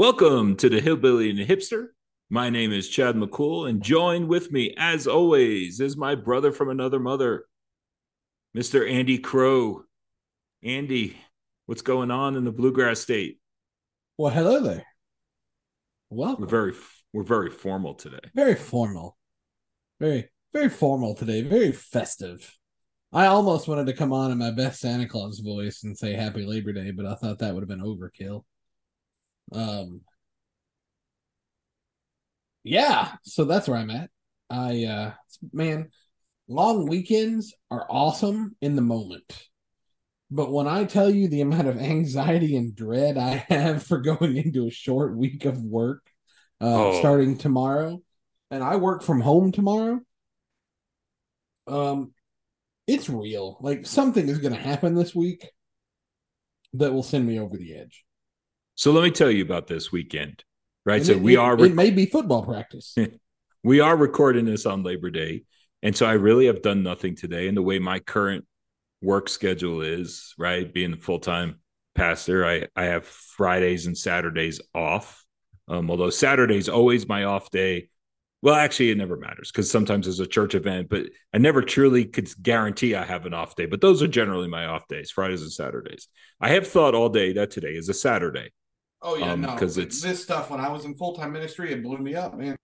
Welcome to the Hillbilly and the Hipster. My name is Chad McCool, and join with me, as always, is my brother from another mother, Mr. Andy Crow. Andy, what's going on in the Bluegrass State? Well, hello there. Welcome. We're very we're very formal today. Very formal. Very very formal today. Very festive. I almost wanted to come on in my best Santa Claus voice and say Happy Labor Day, but I thought that would have been overkill. Um Yeah, so that's where I'm at. I uh man, long weekends are awesome in the moment. But when I tell you the amount of anxiety and dread I have for going into a short week of work uh, Oh. starting tomorrow, and I work from home tomorrow, um, it's real. Like something is going to happen this week that will send me over the edge. So let me tell you about this weekend. Right. And so it- we are It may be football practice. we are recording this on Labor Day. And so I really have done nothing today. And the way my current work schedule is, right, being a full time pastor, I, I have Fridays and Saturdays off. Um, although Saturday's always my off day. Well, actually, it never matters because sometimes there's a church event, but I never truly could guarantee I have an off day. But those are generally my off days, Fridays and Saturdays. I have thought all day that today is a Saturday. Oh yeah, Um, no, 'cause it's- this stuff. When I was in full time ministry, it blew me up, man.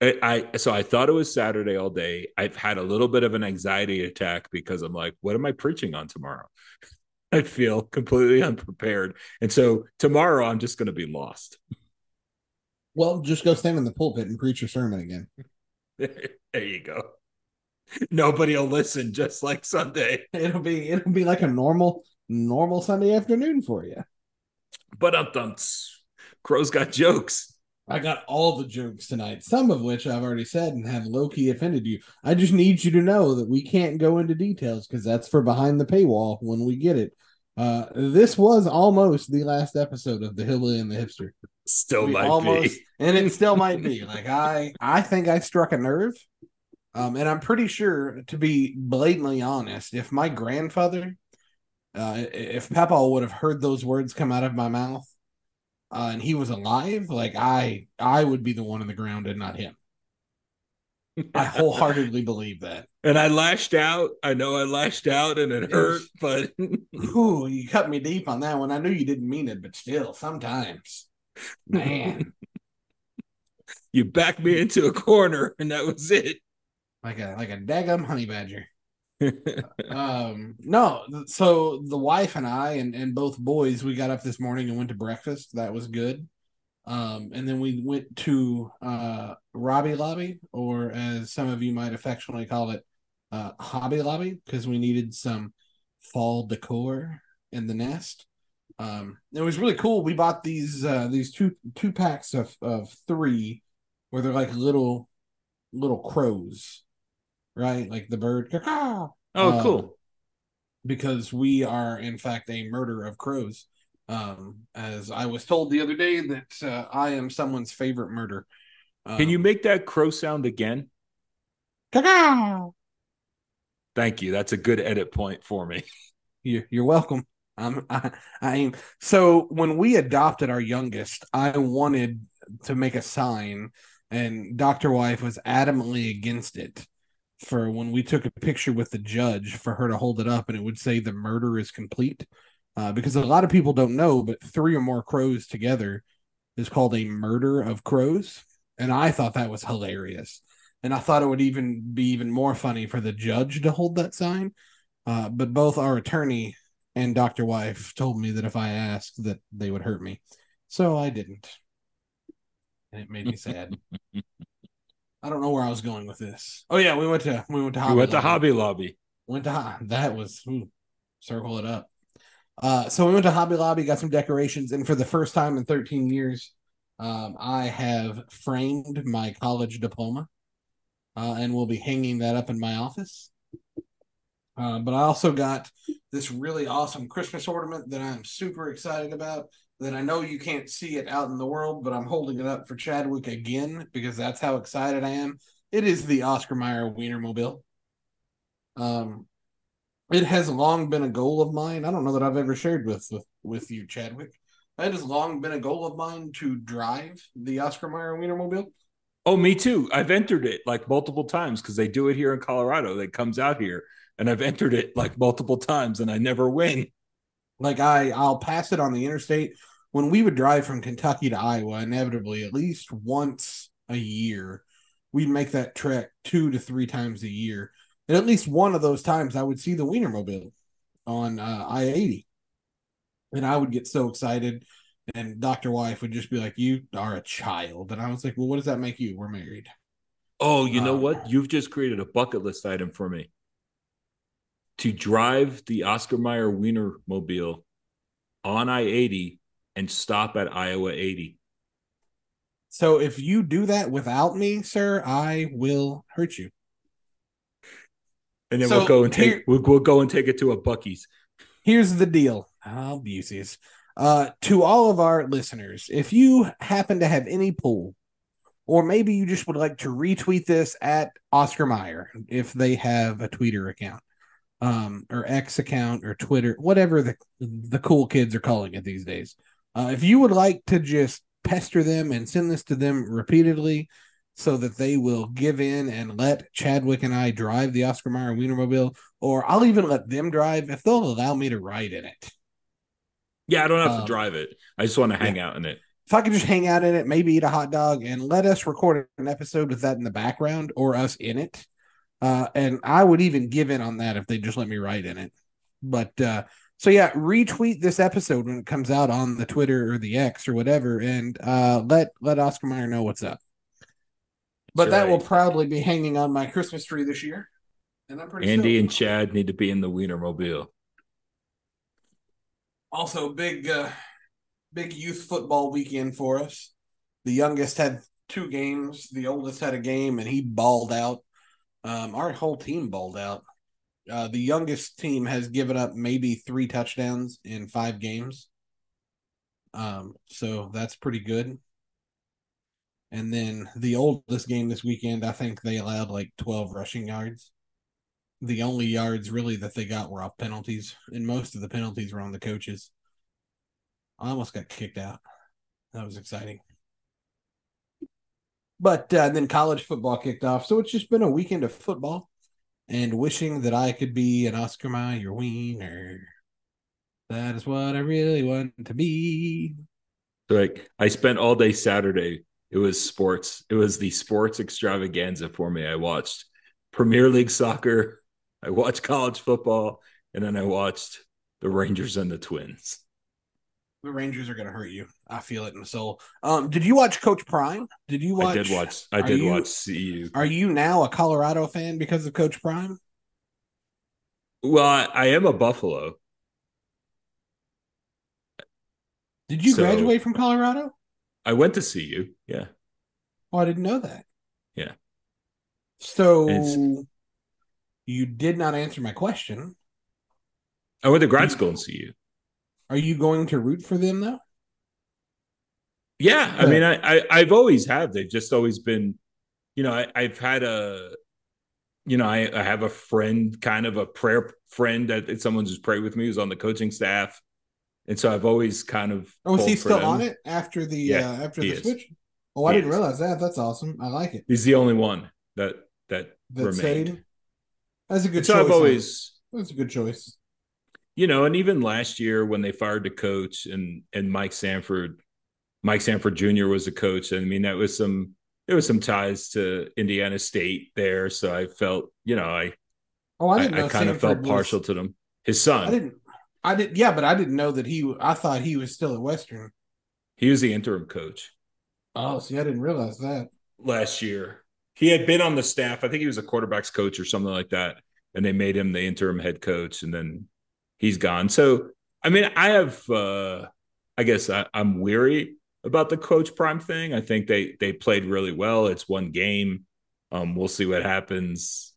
I, I so I thought it was Saturday all day. I've had a little bit of an anxiety attack because I'm like, what am I preaching on tomorrow? I feel completely unprepared. And so tomorrow I'm just going to be lost. Well, just go stand in the pulpit and preach your sermon again. there you go. Nobody will listen, just like Sunday. It'll be it'll be like a normal normal Sunday afternoon for you. But um, thumps. Crow's got jokes. I got all the jokes tonight, some of which I've already said and have low key offended you. I just need you to know that we can't go into details because that's for behind the paywall when we get it. Uh, this was almost the last episode of the Hillbilly and the Hipster. Still We might almost, be. and it still might be. Like I, I think I struck a nerve, um, and I'm pretty sure, to be blatantly honest, if my grandfather, uh, if Papa would have heard those words come out of my mouth, uh, and he was alive, like I, I would be the one on the ground and not him. I wholeheartedly believe that. And I lashed out. I know I lashed out and it hurt, but Ooh, you cut me deep on that one. I knew you didn't mean it, but still, sometimes, man, you backed me into a corner and that was it. like a like a daggum honey badger. um no so the wife and i and, and both boys we got up this morning and went to breakfast. That was good. Um and then we went to uh robbie lobby or as some of you might affectionately call it uh hobby lobby because we needed some fall decor in the nest. Um it was really cool. We bought these uh these two two packs of of three where they're like little little crows right like the bird oh, Um, cool. because we are in fact a murder of crows um as i was told the other day that uh, i am someone's favorite murder um, Can you make that crow sound again? Thank you. That's a good edit point for me. you're, you're welcome i'm I, I am so when we adopted our youngest i wanted to make a sign and dr wife was adamantly against it for when we took a picture with the judge for her to hold it up and it would say the murder is complete. Uh, because a lot of people don't know but three or more crows together is called a murder of crows. And i thought that was hilarious. And i thought it would even be even more funny for the judge to hold that sign. Uh, but both our attorney and dr wife told me that if i asked that they would hurt me. So i didn't. And it made me sad I don't know where I was going with this. Oh yeah, we went to we went to Hobby we went to Hobby Lobby. Went to that was ooh, circle it up. Uh, so we went to Hobby Lobby, got some decorations, and for the first time in 13 years, um, I have framed my college diploma, uh, and will be hanging that up in my office. Uh, but I also got this really awesome Christmas ornament that I'm super excited about. That I know you can't see it out in the world, but I'm holding it up for Chadwick again because that's how excited I am. It is the Oscar Mayer Wienermobile. Um, it has long been a goal of mine. I don't know that I've ever shared with with, with you, Chadwick. That has long been a goal of mine to drive the Oscar Mayer Wienermobile. Oh, me too. I've entered it like multiple times because they do it here in Colorado. It comes out here, and I've entered it like multiple times, and I never win. Like I, I'll pass it on the interstate. When we would drive from Kentucky to Iowa, inevitably at least once a year, we'd make that trek two to three times a year, and at least one of those times, I would see the Wienermobile on uh, I eighty, and I would get so excited and Dr. Wife would just be like, You are a child. And I was like, Well, what does that make you? We're married. Oh, you know um, what? You've just created a bucket list item for me to drive the Oscar Mayer Wienermobile on I 80 and stop at Iowa 80. So if you do that without me, sir, I will hurt you. And then so we'll go and take here, we'll, we'll go and take it to a Buc-ee's. Here's the deal. Oh. Uh, to all of our listeners, if you happen to have any pool, or maybe you just would like to retweet this at Oscar Mayer if they have a Twitter account, um, or X account, or Twitter, whatever the the cool kids are calling it these days. Uh, if you would like to just pester them and send this to them repeatedly, so that they will give in and let Chadwick and I drive the Oscar Mayer Wienermobile, or I'll even let them drive if they'll allow me to ride in it. Yeah, I don't have um, to drive it. I just want to hang yeah. out in it. If I could just hang out in it, maybe eat a hot dog, and let us record an episode with that in the background or us in it. Uh, and I would even give in on that if they just let me write in it. But uh, so yeah, retweet this episode when it comes out on the Twitter or the X or whatever, and uh, let let Oscar Mayer know what's up. But That's that right. will probably be hanging on my Christmas tree this year. And I'm pretty sure. Andy and Chad need to be in the Wienermobile also big uh, big youth football weekend for us. The youngest had two games. The oldest had a game, and he balled out. Um, our whole team balled out. Uh, the youngest team has given up maybe three touchdowns in five games. Um, so that's pretty good. And then the oldest game this weekend, I think they allowed like 12 rushing yards the only yards really that they got were off penalties, and most of the penalties were on the coaches. I almost got kicked out. That was exciting. But uh, then college football kicked off, so it's just been a weekend of football, and wishing that I could be an Oscar Mayer wiener. That is what I really want to be. So like I spent all day Saturday. It was sports. It was the sports extravaganza for me. I watched Premier League soccer, I watched college football, and then I watched the Rangers and the Twins. The Rangers are going to hurt you. I feel it in the soul. Um, did you watch Coach Prime? Did you watch? I did watch. I did you, watch CU. Are you now a Colorado fan because of Coach Prime? Well, I, I am a Buffalo. Did you so, graduate from Colorado? I went to CU. Yeah. Oh, I didn't know that. Yeah. So you did not answer my question. I went to grad school in CU. Are you going to root for them though? Yeah, I mean, I, I have always have. They've just always been, you know, I, have had a, you know, I, I have a friend, kind of a prayer friend that someone just prayed with me who's on the coaching staff, and so I've always kind of. Oh, is he still them. on it after the yeah, uh, after the is. switch? Oh, I he didn't is. realize that. That's awesome. I like it. He's the only one that that, that remained. Stayed? That's a good. So choice, I've always. That's a good choice. You know, and even last year when they fired the coach and and Mike Sanford, Mike Sanford Jr. was the coach. And I mean, that was some there was some ties to Indiana State there, so I felt you know I oh I didn't I, I kind of felt partial to them. His son, I didn't, I did yeah, but I didn't know that he. I thought he was still at Western. He was the interim coach. Oh, see, I didn't realize that last year he had been on the staff. I think he was a quarterbacks coach or something like that, and they made him the interim head coach, and then he's gone. So, I mean, I have, uh, I guess, I, I'm weary about the coach prime thing. I think they they played really well. It's one game. Um, we'll see what happens,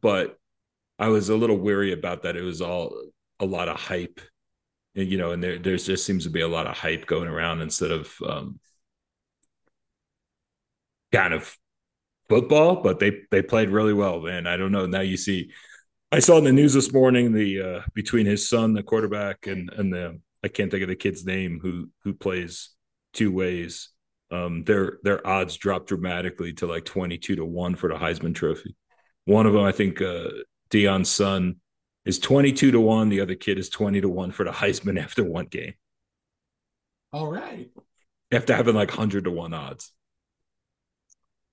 but I was a little weary about that. It was all a lot of hype, and you know, and there there's just seems to be a lot of hype going around instead of um, kind of football, but they they played really well, man. I don't know. Now you see, I saw in the news this morning the uh, between his son, the quarterback, and and the I can't think of the kid's name who who plays two ways. Um, their their odds dropped dramatically to like twenty two to one for the Heisman Trophy. One of them, I think, uh, Deion's son is twenty two to one. The other kid is twenty to one for the Heisman after one game. All right. After having like hundred to one odds.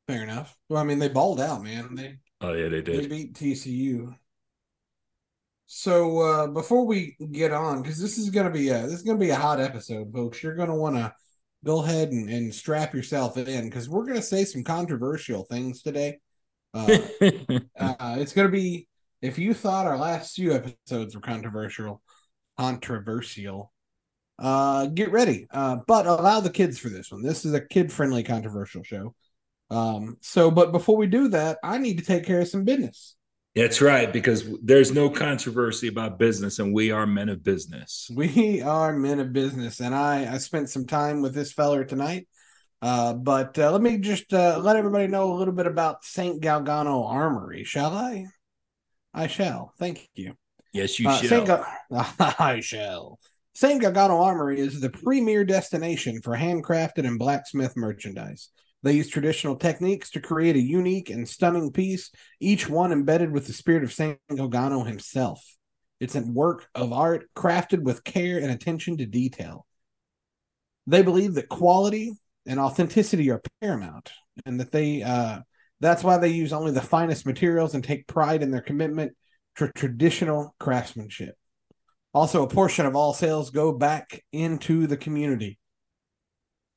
Fair enough. Well, I mean, they balled out, man. They oh yeah, they did. They beat TCU. So uh, before we get on, because this is gonna be a this is gonna be a hot episode, folks. You're gonna want to go ahead and, and strap yourself in because we're gonna say some controversial things today. Uh, uh, it's gonna be if you thought our last few episodes were controversial, controversial. Uh, get ready. Uh, but allow the kids for this one. This is a kid-friendly controversial show. Um, so, but before we do that, I need to take care of some business. That's right, because there's no controversy about business, and we are men of business. We are men of business, and I I spent some time with this feller tonight. Uh, but uh, let me just uh, let everybody know a little bit about Saint Galgano Armory, shall I? I shall. Thank you. Yes, you uh, shall. Ga- I shall. Saint Galgano Armory is the premier destination for handcrafted and blacksmith merchandise. They use traditional techniques to create a unique and stunning piece, each one embedded with the spirit of Saint Galgano himself. It's a work of art crafted with care and attention to detail. They believe that quality and authenticity are paramount, and that they uh, that's why they use only the finest materials and take pride in their commitment to traditional craftsmanship. Also, a portion of all sales go back into the community.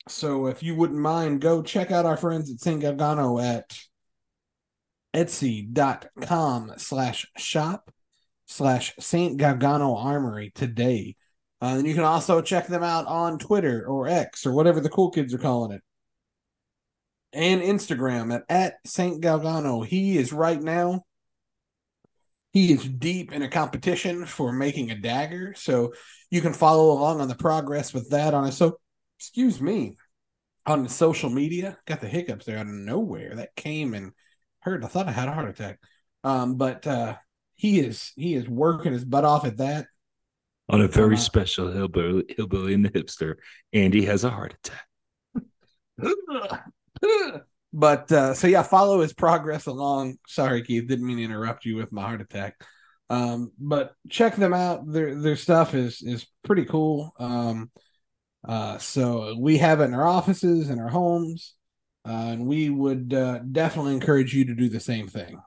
So if you wouldn't mind, go check out our friends at St. Galgano at etsy.com slash shop slash St. Galgano Armory today. Uh, and you can also check them out on Twitter or X or whatever the cool kids are calling it. And Instagram at, at St. Galgano. He is right now, he is deep in a competition for making a dagger. So you can follow along on the progress with that on a so excuse me, on social media. Got the hiccups there out of nowhere. That came and hurt. I thought I had a heart attack. Um, but uh, he is he is working his butt off at that. On a very uh, special hillbilly, hillbilly and the hipster, Andy has a heart attack. but uh, so yeah, follow his progress along. Sorry, Keith, didn't mean to interrupt you with my heart attack. Um, but check them out. Their their stuff is is pretty cool. Um, uh, so we have it in our offices and our homes, uh, and we would uh, definitely encourage you to do the same thing.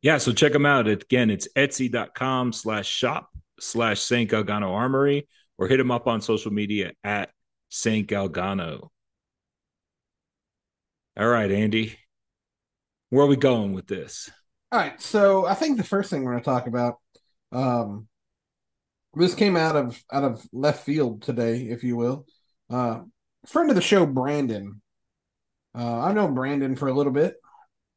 Yeah, so check them out. Again, it's etsy.com slash shop slash St. Galgano Armory, or hit them up on social media at St. Galgano. All right, Andy, where are we going with this? All right, so I think the first thing we're going to talk about um, this came out of out of left field today, if you will. Uh, friend of the show, Brandon. Uh, I've known Brandon for a little bit,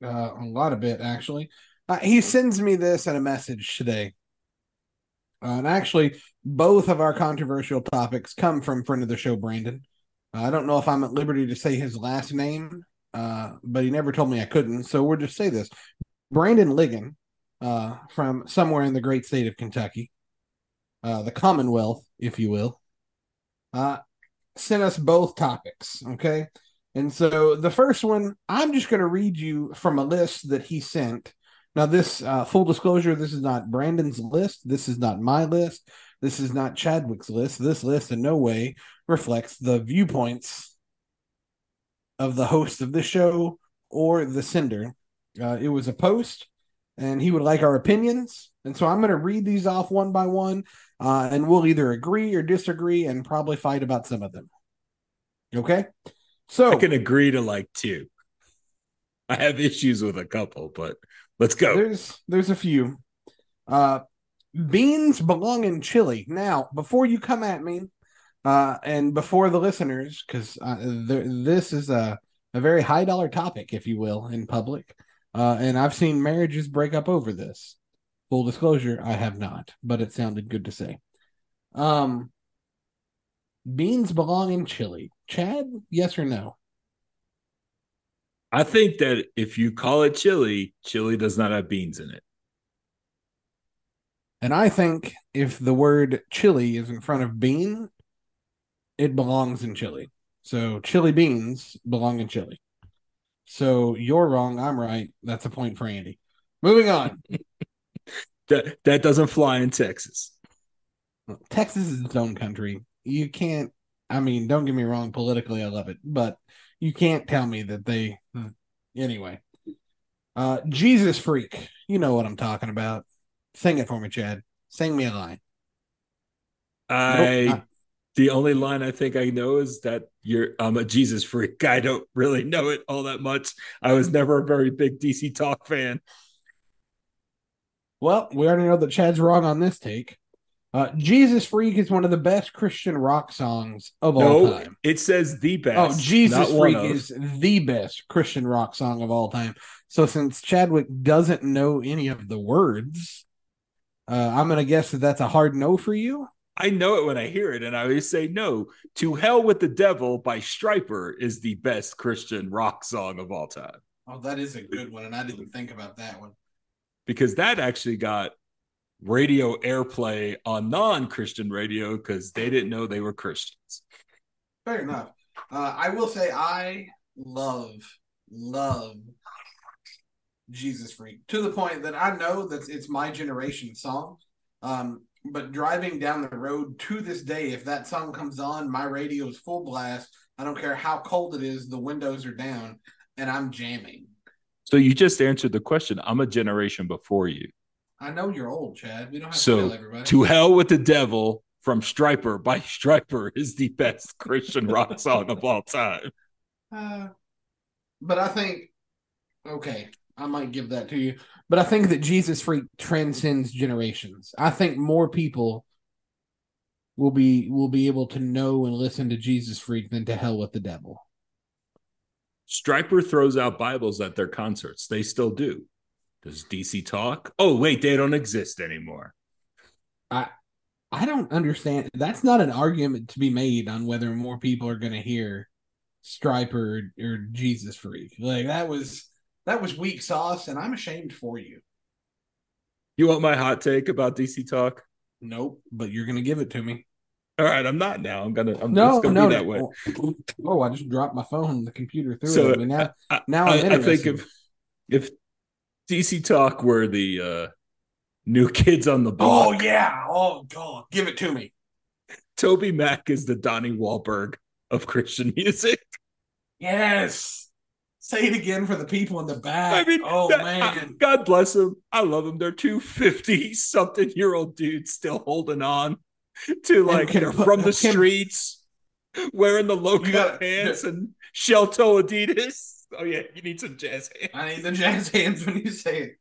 uh, a lot of bit actually. Uh, he sends me this in a message today. Uh, and actually, both of our controversial topics come from friend of the show, Brandon. Uh, I don't know if I'm at liberty to say his last name, uh, but he never told me I couldn't. So we'll just say this Brandon Ligon uh, from somewhere in the great state of Kentucky uh, the Commonwealth, if you will, uh, sent us both topics. Okay. And so the first one, I'm just going to read you from a list that he sent. Now, this uh, full disclosure, this is not Brandon's list. This is not my list. This is not Chadwick's list. This list in no way reflects the viewpoints of the host of the show or the sender. Uh, it was a post, and he would like our opinions. And so I'm going to read these off one by one uh, and we'll either agree or disagree and probably fight about some of them. Okay. So I can agree to like two. I have issues with a couple, but let's go. There's there's a few. Uh beans belong in chili. Now, before you come at me, uh, and before the listeners, because uh, this is a, a very high dollar topic, if you will, in public. Uh, and I've seen marriages break up over this. Full disclosure, I have not, but it sounded good to say. Um, beans belong in chili. Chad, yes or no? I think that if you call it chili, chili does not have beans in it. And I think if the word chili is in front of bean, it belongs in chili. So chili beans belong in chili. So you're wrong. I'm right. That's a point for Andy. Moving on. that that doesn't fly in Texas. Texas is its own country. You can't. I mean, don't get me wrong. Politically, I love it, but you can't tell me that they. Anyway, uh, Jesus freak. You know what I'm talking about. Sing it for me, Chad. Sing me a line. I nope, the only line I think I know is that you're I'm a Jesus freak. I don't really know it all that much. I was never a very big DC Talk fan. Well, we already know that Chad's wrong on this take. Uh, Jesus Freak is one of the best Christian rock songs of no, all time. It says the best. Oh, Jesus Freak is the best Christian rock song of all time. So since Chadwick doesn't know any of the words, uh, I'm going to guess that that's a hard no for you. I know it when I hear it, and I always say no. To Hell with the Devil by Stryper is the best Christian rock song of all time. Oh, that is a good one, and I didn't think about that one because that actually got radio airplay on non-Christian radio because they didn't know they were Christians. Fair enough. Uh, I will say I love love Jesus Freak to the point that I know that it's my generation song. Um, but driving down the road to this day, if that song comes on, my radio is full blast. I don't care how cold it is, the windows are down, and I'm jamming. So you just answered the question. I'm a generation before you. I know you're old, Chad. We don't have so, to tell everybody. To Hell with the Devil from Stryper by Stryper is the best Christian rock song of all time. Uh, but I think, okay, I might give that to you. But I think that Jesus Freak transcends generations. I think more people will be will be able to know and listen to Jesus Freak than to Hell with the Devil. Stryper throws out Bibles at their concerts. They still do. Does DC talk? Oh, wait, they don't exist anymore. I I don't understand. That's not an argument to be made on whether more people are going to hear Stryper or, or Jesus Freak. Like that was that was weak sauce, and I'm ashamed for you. You want my hot take about DC talk? Nope, but you're going to give it to me. All right, I'm not now. I'm gonna. I'm no, gonna no, that way. Oh, I just dropped my phone. The computer threw so, it. I mean, now, I, now I, I think if if DC Talk were the uh, new kids on the block. Oh yeah. Oh god, give it to me. TobyMac is the Donnie Wahlberg of Christian music. Yes. Say it again for the people in the back. I mean, oh that, man, God bless them. I love them. They're two 50 something year old dudes still holding on to like can, from the can, streets, wearing the logo gotta, pants and shell toe Adidas. Oh yeah, you need some jazz hands. I need the jazz hands when you say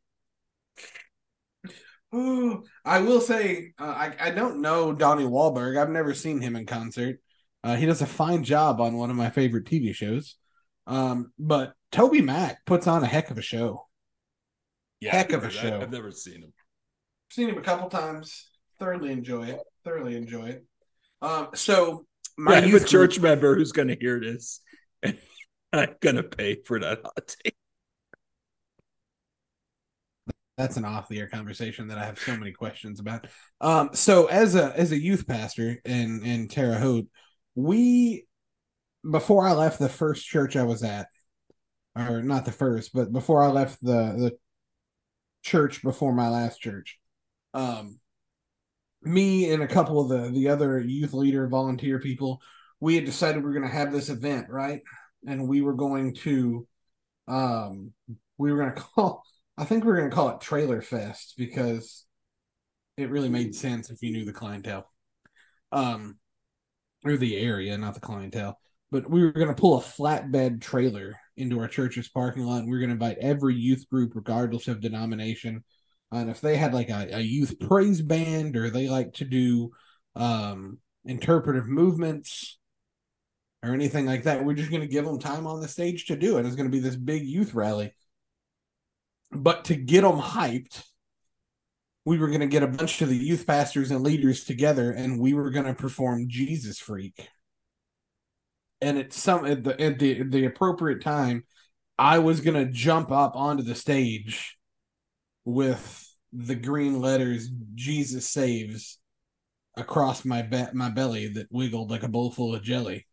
it. Oh, I will say uh, I I don't know Donnie Wahlberg. I've never seen him in concert. Uh, he does a fine job on one of my favorite TV shows. Um, but TobyMac puts on a heck of a show. Yeah, heck of a show. I've never seen him. Seen him a couple times. Thoroughly enjoy it. Thoroughly enjoy it. Um, so my yeah, I'm a church group, member who's going to hear this. And I'm gonna pay for that hot take. That's an off the air conversation that I have so many questions about. Um, so as a as a youth pastor in in Terre Haute, we before I left the first church I was at, or not the first, but before I left the the church before my last church, um, me and a couple of the the other youth leader volunteer people, we had decided we are going to have this event, right? and we were going to um we were going to call I think we are going to call it Trailer Fest because it really made sense if you knew the clientele. Um or the area, not the clientele. But we were going to pull a flatbed trailer into our church's parking lot. And we are going to invite every youth group, regardless of denomination. And if they had like a, a youth praise band or they like to do um, interpretive movements, or anything like that. We're just going to give them time on the stage to do it. It's going to be this big youth rally. But to get them hyped, we were going to get a bunch of the youth pastors and leaders together and we were going to perform Jesus Freak. And at some at the at the the appropriate time, I was to jump up onto the stage with the green letters Jesus saves across my be- my belly that wiggled like a bowl full of jelly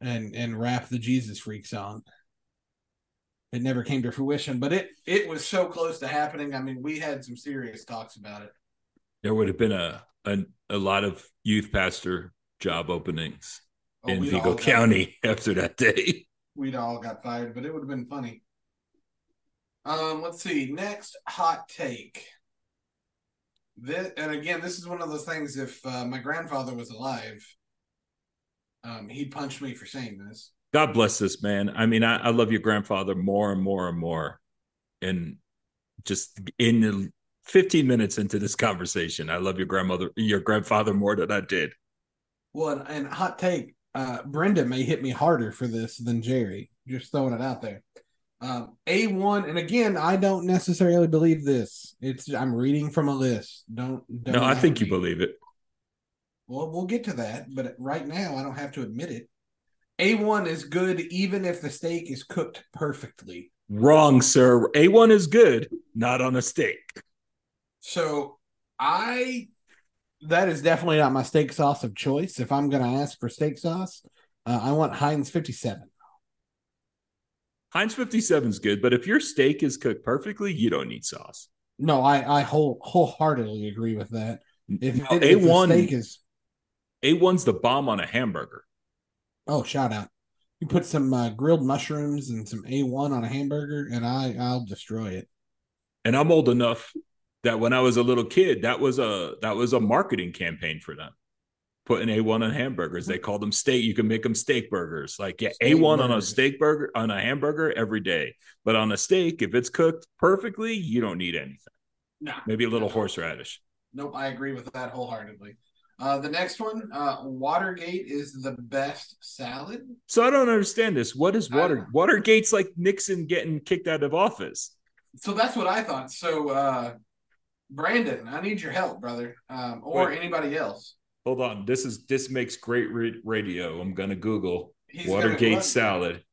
and and rap the Jesus freak song. It never came to fruition, but it it was so close to happening. I mean, we had some serious talks about it. There would have been a a, a lot of youth pastor job openings oh, in Vigo County got, after that day. We'd all got fired, but it would have been funny. Um, let's see. Next hot take. This, and again, this is one of those things. If uh, my grandfather was alive, um, he'd punch me for saying this. God bless this man. I mean, I, I love your grandfather more and more and more. And just in the 15 minutes into this conversation, I love your grandmother, your grandfather more than I did. Well, and, and hot take, uh, Brenda may hit me harder for this than Jerry. Just throwing it out there. Um, A1, and again, I don't necessarily believe this. It's I'm reading from a list. Don't, don't No, I think me. you believe it. Well, we'll get to that, but right now I don't have to admit it. A1 is good even if the steak is cooked perfectly. Wrong, sir. A1 is good, not on a steak. So I that is definitely not my steak sauce of choice. If I'm going to ask for steak sauce, uh, I want Heinz 57. Heinz 57 is good, but if your steak is cooked perfectly, you don't need sauce. No, I I whole, wholeheartedly agree with that. If, no, if A1 steak is A1's the bomb on a hamburger. Oh, shout out. You put some uh, grilled mushrooms and some A1 on a hamburger and I I'll destroy it. And I'm old enough that when I was a little kid, that was a that was a marketing campaign for them putting A1 on hamburgers. They call them steak. You can make them steak burgers. Like, yeah, steak A1 burgers. on a steak burger, on a hamburger every day. But on a steak, if it's cooked perfectly, you don't need anything. No. Maybe a little no. horseradish. Nope, I agree with that wholeheartedly. Uh, the next one, uh, Watergate is the best salad. So I don't understand this. What is Water? Watergate's like Nixon getting kicked out of office. So that's what I thought. So, uh, Brandon, I need your help, brother, um, or Wait. anybody else. Hold on. This is this makes great radio. I'm gonna Google He's Watergate gonna, salad.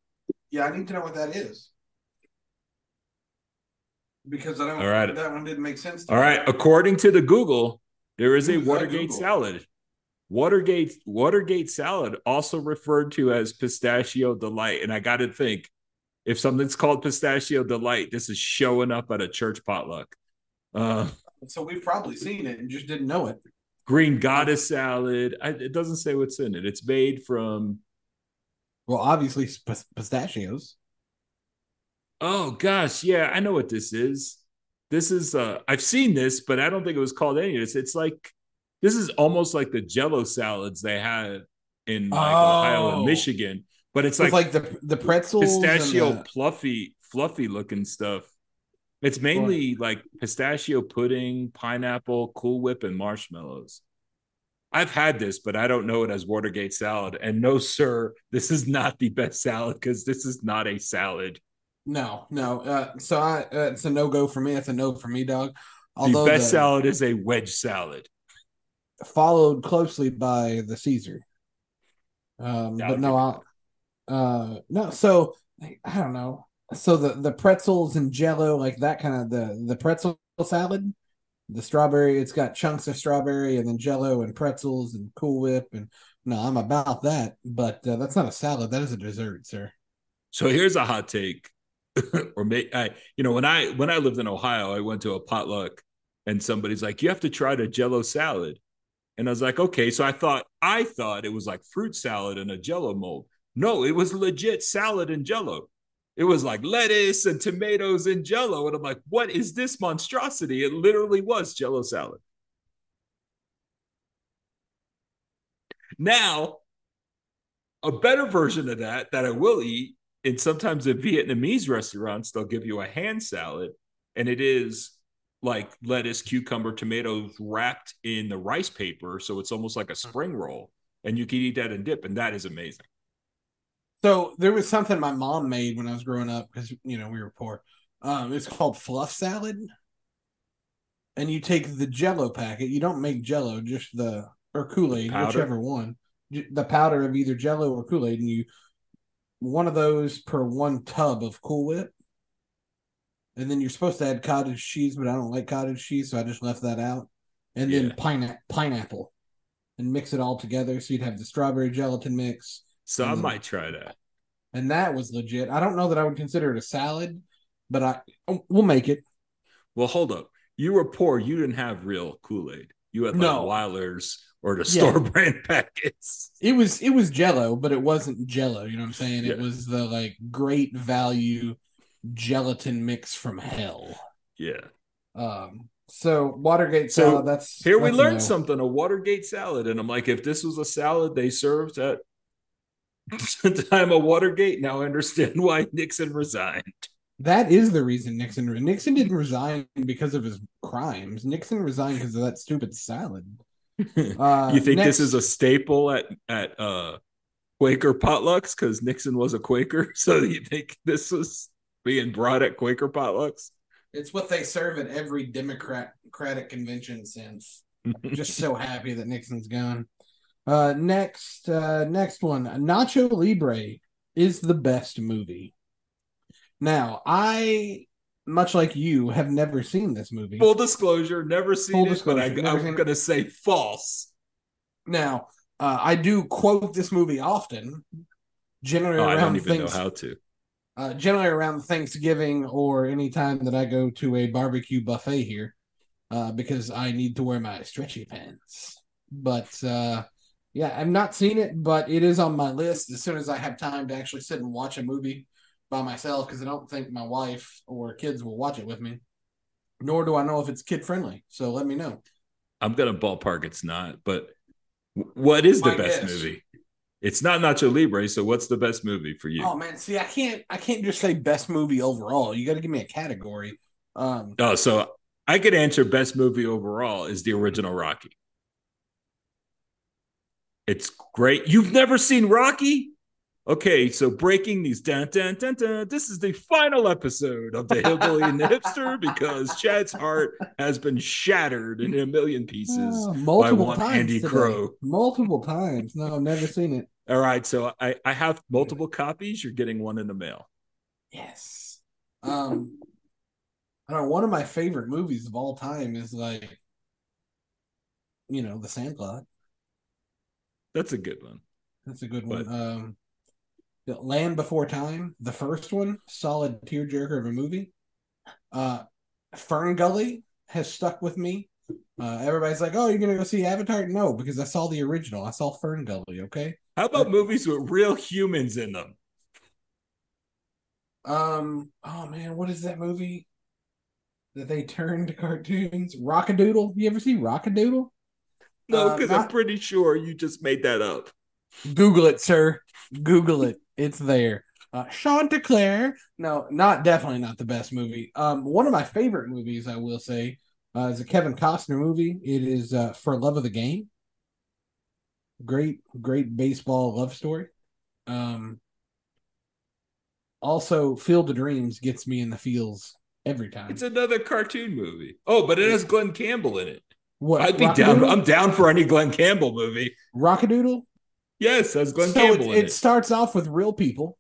Yeah, I need to know what that is because I don't. All right, that one didn't make sense. All me. right, according to the Google, there is a Watergate salad. Watergate Watergate salad, also referred to as pistachio delight, and I got to think, if something's called pistachio delight, this is showing up at a church potluck. Uh, so we've probably seen it and just didn't know it green goddess salad. I, it doesn't say what's in it. It's made from. Well, obviously pistachios. Oh gosh, yeah, I know what this is. This is uh I've seen this, but I don't think it was called any of this. It's like this is almost like the jello salads they have in like oh. Ohio and oh. Michigan, but it's like, like the the pretzels pistachio the... fluffy fluffy looking stuff. It's mainly like pistachio pudding, pineapple, Cool Whip, and marshmallows. I've had this, but I don't know it as Watergate salad. And no, sir, this is not the best salad because this is not a salad. No, no. Uh, so I, uh, it's a no go for me. It's a no for me, dog. Although the best the, salad is a wedge salad, followed closely by the Caesar. Um, but no, I, uh, no. So I don't know so the the pretzels and jello like that kind of the the pretzel salad the strawberry it's got chunks of strawberry and then jello and pretzels and cool whip and no i'm about that but uh, that's not a salad that is a dessert sir. So here's a hot take. Or may i you know when i when i lived in ohio i went to a potluck and somebody's like you have to try the jello salad. And i was like okay. So i thought i thought it was like fruit salad in a jello mold. No it was legit salad and jello it was like lettuce and tomatoes and jello. And I'm like, what is this monstrosity? It literally was jello salad. Now, a better version of that that I will eat, and sometimes at Vietnamese restaurants, they'll give you a hand salad, and it is like lettuce, cucumber, tomatoes wrapped in the rice paper. So it's almost like a mm-hmm. spring roll, and you can eat that and dip, and that is amazing. So there was something my mom made when I was growing up because you know we were poor. Um, it's called fluff salad, and you take the Jello packet. You don't make Jello, just the or Kool Aid, whichever one. The powder of either Jello or Kool Aid, and you one of those per one tub of Cool Whip, and then you're supposed to add cottage cheese, but I don't like cottage cheese, so I just left that out. And then Yeah. pine pineapple, and mix it all together. So you'd have the strawberry gelatin mix, So I Mm. might try that. and that was legit. I don't know that I would consider it a salad, but I oh, we'll make it. Well, hold up. You were poor. You didn't have real Kool Aid. You had like No. Wyler's or the Yeah. store brand packets. It was it was Jello, but it wasn't Jello. You know what I'm saying? It was the like great value gelatin mix from hell. Yeah. Um, so Watergate So, salad. That's Here we learned no. something a Watergate salad. And I'm like, if this was a salad they served at time of Watergate, now I understand why Nixon resigned. That is the reason Nixon Nixon didn't resign because of his crimes. Nixon resigned because of that stupid salad. Uh, you think next- this is a staple at at uh Quaker potlucks because Nixon was a Quaker? So you think this was being brought at Quaker potlucks? It's what they serve at every Democrat- Democratic convention since. Just so happy that Nixon's gone. Uh, next, uh, next one. Nacho Libre is the best movie. Now, I, much like you, have never seen this movie. Full disclosure, never seen Full it, disclosure, but I, I'm seen gonna say false. Now, uh, I do quote this movie often, generally Oh, I don't around even know things, how to. uh, generally around Thanksgiving or any time that I go to a barbecue buffet here, uh, because I need to wear my stretchy pants. But uh, yeah, I've not seen it, but it is on my list as soon as I have time to actually sit and watch a movie by myself, because I don't think my wife or kids will watch it with me. Nor do I know if it's kid friendly. So let me know. I'm gonna ballpark it's not, but what is the My best guess. movie? It's not Nacho Libre, so what's the best movie for you? Oh man, see, I can't, I can't just say best movie overall. You got to give me a category. Um, Oh, so I could answer best movie overall is the original Rocky. It's great. You've never seen Rocky? Okay, so breaking these dun, dun, dun, dun, this is the final episode of the Hillbilly and the Hipster because Chad's heart has been shattered in a million pieces. Oh, multiple one times. Andy today. Crow. Multiple times. No, I've never seen it. All right, so I, I have multiple copies. You're getting one in the mail. Yes. Um, I don't know. One of my favorite movies of all time is like, you know, The Sandlot. That's a good one. That's a good But- one. Um, The Land Before Time, the first one, solid tearjerker of a movie. Uh, Fern Gully has stuck with me. Uh, everybody's like, "Oh, you're gonna go see Avatar?" No, because I saw the original. I saw Fern Gully. Okay. How about movies with real humans in them? Um. Oh man, what is that movie that they turned to cartoons? Rockadoodle. You ever see Rockadoodle? No, Uh, because I'm pretty sure you just made that up. Google it, sir. Google it. It's there. Uh, Chanticleer. No, not definitely not the best movie. Um, one of my favorite movies, I will say, uh, is a Kevin Costner movie. It is uh, For Love of the Game. Great, great baseball love story. Um, also, Field of Dreams gets me in the feels every time. It's another cartoon movie. Oh, but it has Glen Campbell in it. What I'd be down. I'm down for any Glen Campbell movie. Rockadoodle. Yes, has Glen so Campbell it, it it. starts off with real people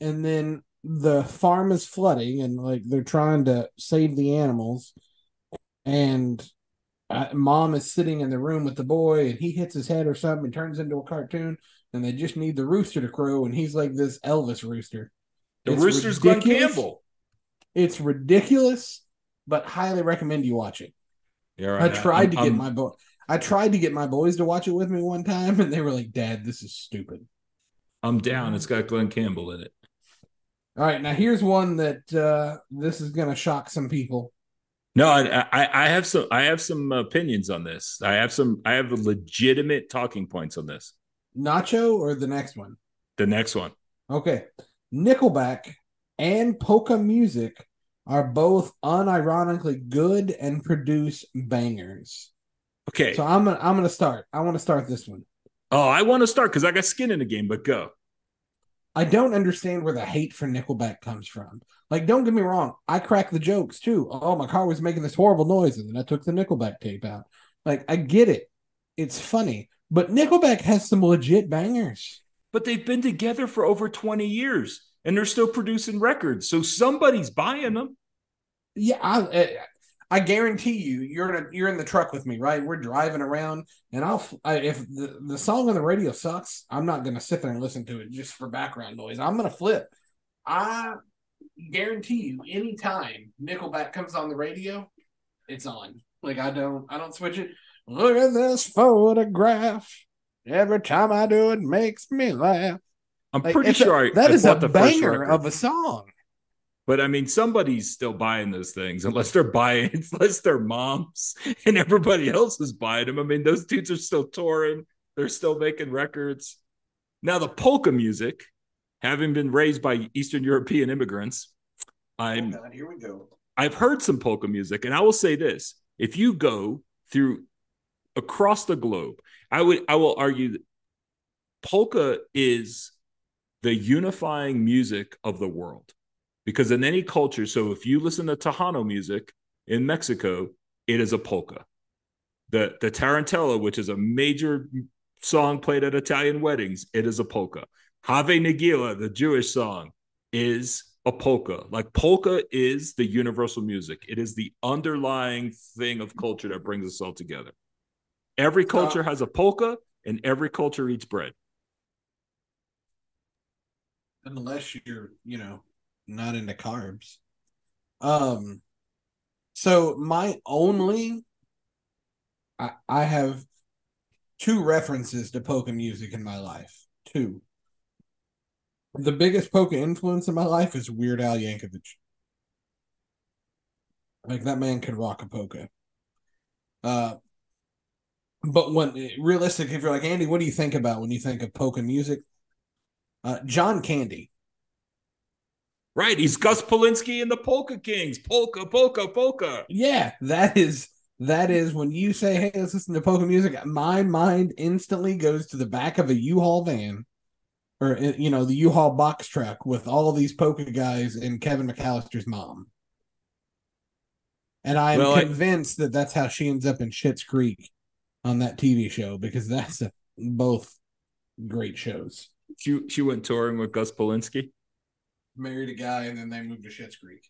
and then the farm is flooding and like they're trying to save the animals and uh, mom is sitting in the room with the boy and he hits his head or something and turns into a cartoon and they just need the rooster to crow and he's like this elvis rooster The It's Rooster's Glen. Campbell. it's ridiculous but highly recommend you watch it Yeah, all i tried I'm- to get I'm- my boy i tried to get my boys to watch it with me one time and they were like dad this is stupid I'm down. It's got Glen Campbell in it. All right, now here's one that uh this is gonna shock some people. No, I, I I have some I have some opinions on this. I have some I have legitimate talking points on this. Nacho or the next one? The next one. Okay. Nickelback and polka music are both unironically good and produce bangers. Okay. So I'm gonna I'm gonna start. I want to start this one. oh, I want to start because I got skin in the game, but go. I don't understand where the hate for Nickelback comes from. Like, don't get me wrong, I crack the jokes too. Oh, my car was making this horrible noise, and then I took the Nickelback tape out. Like, I get it. It's funny. But Nickelback has some legit bangers. But they've been together for over 20 years and they're still producing records. So somebody's buying them. Yeah, I, eh, I guarantee you, you're in a, you're in the truck with me, right? We're driving around, and I'll I, if the, the song on the radio sucks, I'm not gonna sit there and listen to it just for background noise. I'm gonna flip. I guarantee you, anytime Nickelback comes on the radio, it's on. Like I don't I don't switch it. Look at this photograph. Every time I do it makes me laugh. I'm Like, pretty sure I, that I is a banger of a song. But I mean, somebody's still buying those things, unless they're buying, unless they're moms and everybody else is buying them. I mean, those dudes are still touring, they're still making records. Now, the polka music, having been raised by Eastern European immigrants, I'm oh, God, here we go. I've heard some polka music, and I will say this: if you go through across the globe, I would I will argue that polka is the unifying music of the world. Because in any culture, so if you listen to Tejano music in Mexico, it is a polka. The the tarantella, which is a major song played at Italian weddings, it is a polka. Hava Nagila, the Jewish song, is a polka. Like polka is the universal music. It is the underlying thing of culture that brings us all together. Every culture has a polka, and every culture eats bread. unless you're you know not into carbs. Um so my only i i have two references to polka music in my life. Two. The biggest polka influence in my life is weird al yankovic. Like that man could rock a polka uh but when realistic if you're like andy what do you think about when you think of polka music? Uh, John Candy. Right. He's Gus Polinski in the Polka Kings. Polka, polka, polka. Yeah, that is that is when you say, "Hey, let's listen to polka music." My mind instantly goes to the back of a U-Haul van, or uh, you know, the U-Haul box truck with all these polka guys and Kevin McAllister's mom. And I am Well, I- convinced that that's how she ends up in Schitt's Creek on that TV show because that's a, both great shows. She she went touring with Gus Polinski. Married a guy and then they moved to Schitt's Creek.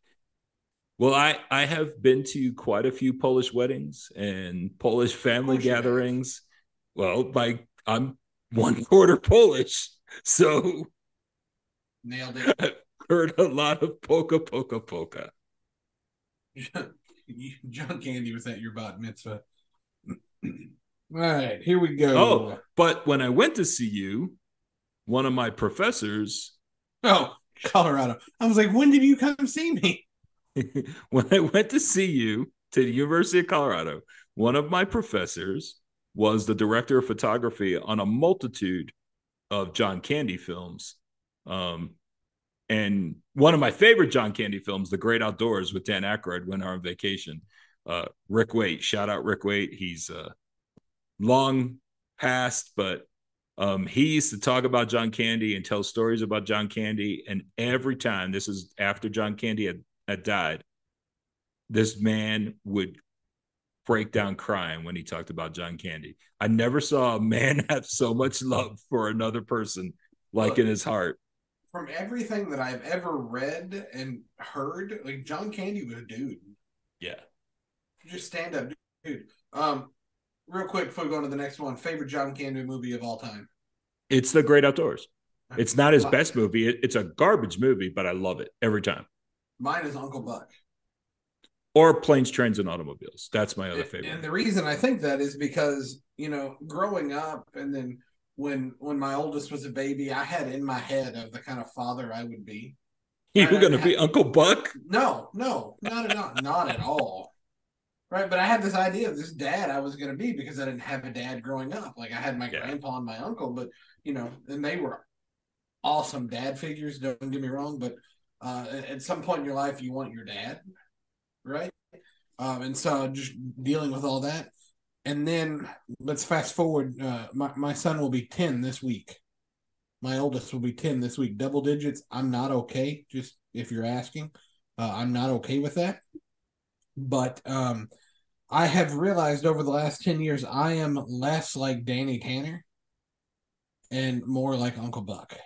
Well, I I have been to quite a few Polish weddings and Polish family course you have. gatherings. Well, my I'm one quarter Polish, so Nailed it. I've heard a lot of polka, polka, polka. John Candy was at your bat mitzvah. All right, here we go. Oh, but when I went to see you, one of my professors, Oh, Colorado. I was like, when did you come see me? when I went to see you to the University of Colorado, one of my professors was the director of photography on a multitude of John Candy films. Um, and one of my favorite John Candy films, The Great Outdoors with Dan Aykroyd, when on vacation. Uh, Rick Waite, shout out Rick Waite. He's uh, long past, but um, he used to talk about John Candy and tell stories about John Candy. And every time, this is after John Candy had, had died, this man would break down crying when he talked about John Candy. I never saw a man have so much love for another person like in his heart. From everything that I've ever read and heard, like John Candy was a dude. Yeah. Just stand up dude. Um, real quick before we go on to the next one, favorite John Candy movie of all time. It's the great outdoors. It's not his best movie. It's a garbage movie, but I love it every time. Mine is Uncle Buck. Or planes, trains, and automobiles. That's my other favorite. And the reason I think that is because you know, growing up, and then when when my oldest was a baby, I had in my head of the kind of father I would be. you I- were going to be Uncle Buck? No, no, not at all, not at all. Right, but I had this idea of this dad I was going to be because I didn't have a dad growing up. Like I had my Yeah. grandpa and my uncle, but you know, and they were awesome dad figures. Don't get me wrong, but uh, at- some point in your life, you want your dad, right? Um, and so just dealing with all that, and then let's fast forward. Uh, my my son will be ten this week. My oldest will be ten this week. Double digits. I'm not okay. Just if you're asking, uh, I'm not okay with that. But um, I have realized over the last ten years, I am less like Danny Tanner and more like Uncle Buck.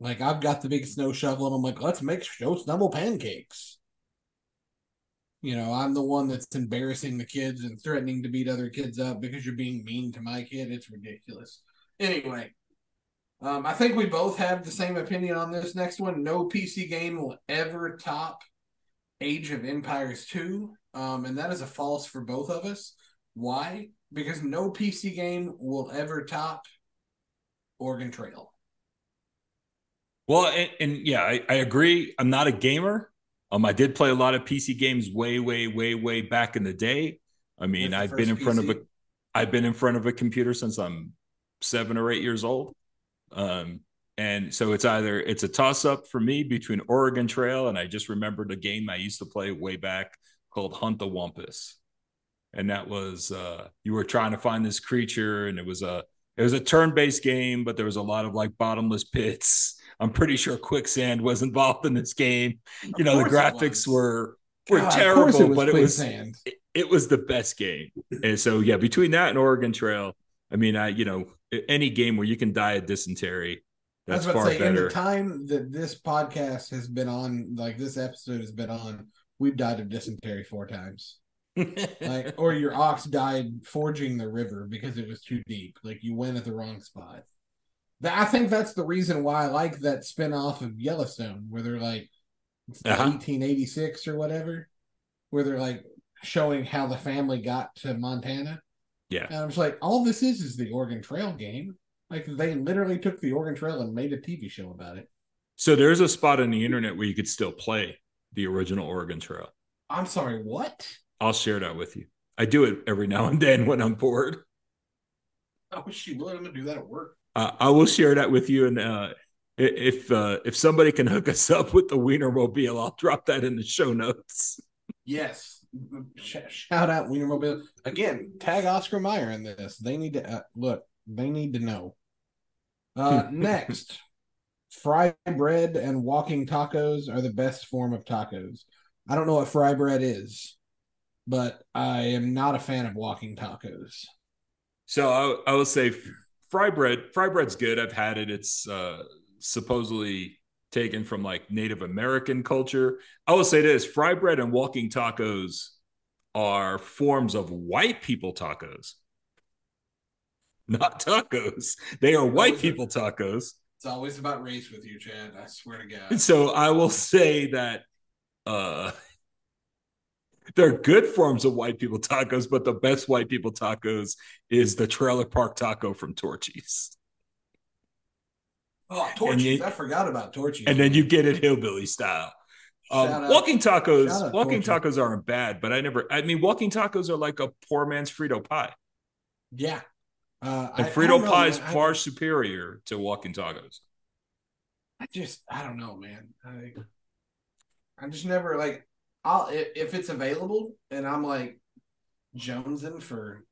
Like I've got the big snow shovel, and I'm like, let's make snow snubble pancakes. You know, I'm the one that's embarrassing the kids and threatening to beat other kids up because you're being mean to my kid. It's ridiculous. Anyway, um, I think we both have the same opinion on this next one. No PC game will ever top Age of Empires 2. Um, and that is a false for both of us. Why? Because no PC game will ever top Oregon Trail. Well, and, and yeah, I, I, agree. I'm not a gamer. Um, I did play a lot of PC games way, way, way, way back in the day. I mean, I've been in PC? front of a, I've been in front of a computer since I'm seven or eight years old. Um, and so it's either it's a toss up for me between Oregon Trail and I just remembered a game I used to play way back called Hunt the Wampus, and that was uh, you were trying to find this creature, and it was a it was a turn based game, but there was a lot of like bottomless pits. I'm pretty sure quicksand was involved in this game. You know, the graphics were were God, terrible, it but it was it, it was the best game. And so yeah, between that and Oregon Trail, I mean, I you know any game where you can die of dysentery. That's far say, better. In the time that this podcast has been on, like this episode has been on, we've died of dysentery four times. like, or your ox died forging the river because it was too deep. Like you went at the wrong spot. I think that's the reason why I like that spinoff of Yellowstone, where they're like uh-huh. 1886 or whatever, where they're like showing how the family got to Montana. Yeah. And I was like, all this is is the Oregon Trail game. Like they literally took the Oregon Trail and made a TV show about it. So there's a spot on the internet where you could still play the original Oregon Trail. I'm sorry, what? I'll share that with you. I do it every now and then when I'm bored. I wish you would. I'm gonna do that at work. Uh, I will share that with you, and uh, if uh, if somebody can hook us up with the Wienermobile, I'll drop that in the show notes. Yes, shout out Wienermobile again. Tag Oscar Mayer in this. They need to uh, look. They need to know. Uh, next, fry bread and walking tacos are the best form of tacos. I don't know what fry bread is, but I am not a fan of walking tacos. So I, I will say fry bread. Fry bread's good. I've had it. It's uh, supposedly taken from like Native American culture. I will say this fry bread and walking tacos are forms of white people tacos, not tacos. They are white people tacos. It's always about race with you, Chad. I swear to God. So I will say that uh, they're good forms of white people tacos, but the best white people tacos is the trailer park taco from Torchy's. Oh, Torchy's! I forgot about Torchy's. And then you get it hillbilly style. Um, walking tacos, walking Torchy. tacos aren't bad, but I never. I mean, walking tacos are like a poor man's Frito pie. Yeah, uh, and Frito pie is far I, superior to walking tacos. I just, I don't know, man. I, I just never like. I'll if it's available and I'm like jonesing for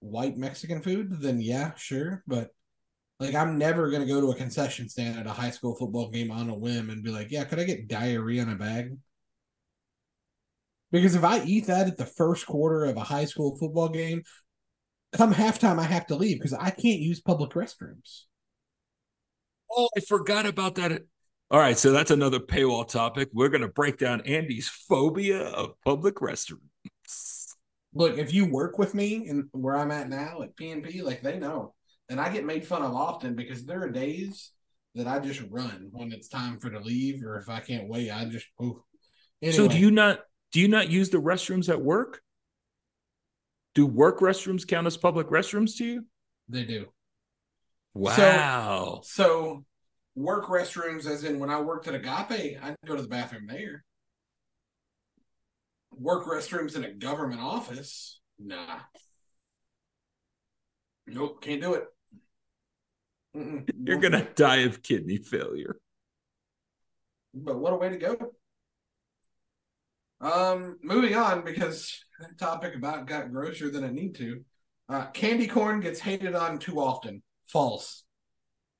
white Mexican food, then yeah, sure. But like I'm never gonna go to a concession stand at a high school football game on a whim and be like, "Yeah, could I get diarrhea in a bag?" Because if I eat that at the first quarter of a high school football game, come halftime I have to leave because I can't use public restrooms. Oh, I forgot about that. All right, so that's another paywall topic. We're gonna break down Andy's phobia of public restrooms. Look, if you work with me and where I'm at now at PNP, like they know and I get made fun of often because there are days that I just run when it's time for to leave, or if I can't wait, I just. Anyway. So do you not do you not use the restrooms at work? Do work restrooms count as public restrooms to you? They do. Wow. So, so work restrooms, as in when I worked at Agape, I'd go to the bathroom there. Work restrooms in a government office, nah. Nope, can't do it. Mm-mm. You're gonna die of kidney failure. But what a way to go. Um, moving on because that topic about got grosser than I need to. Uh, candy corn gets hated on too often. False.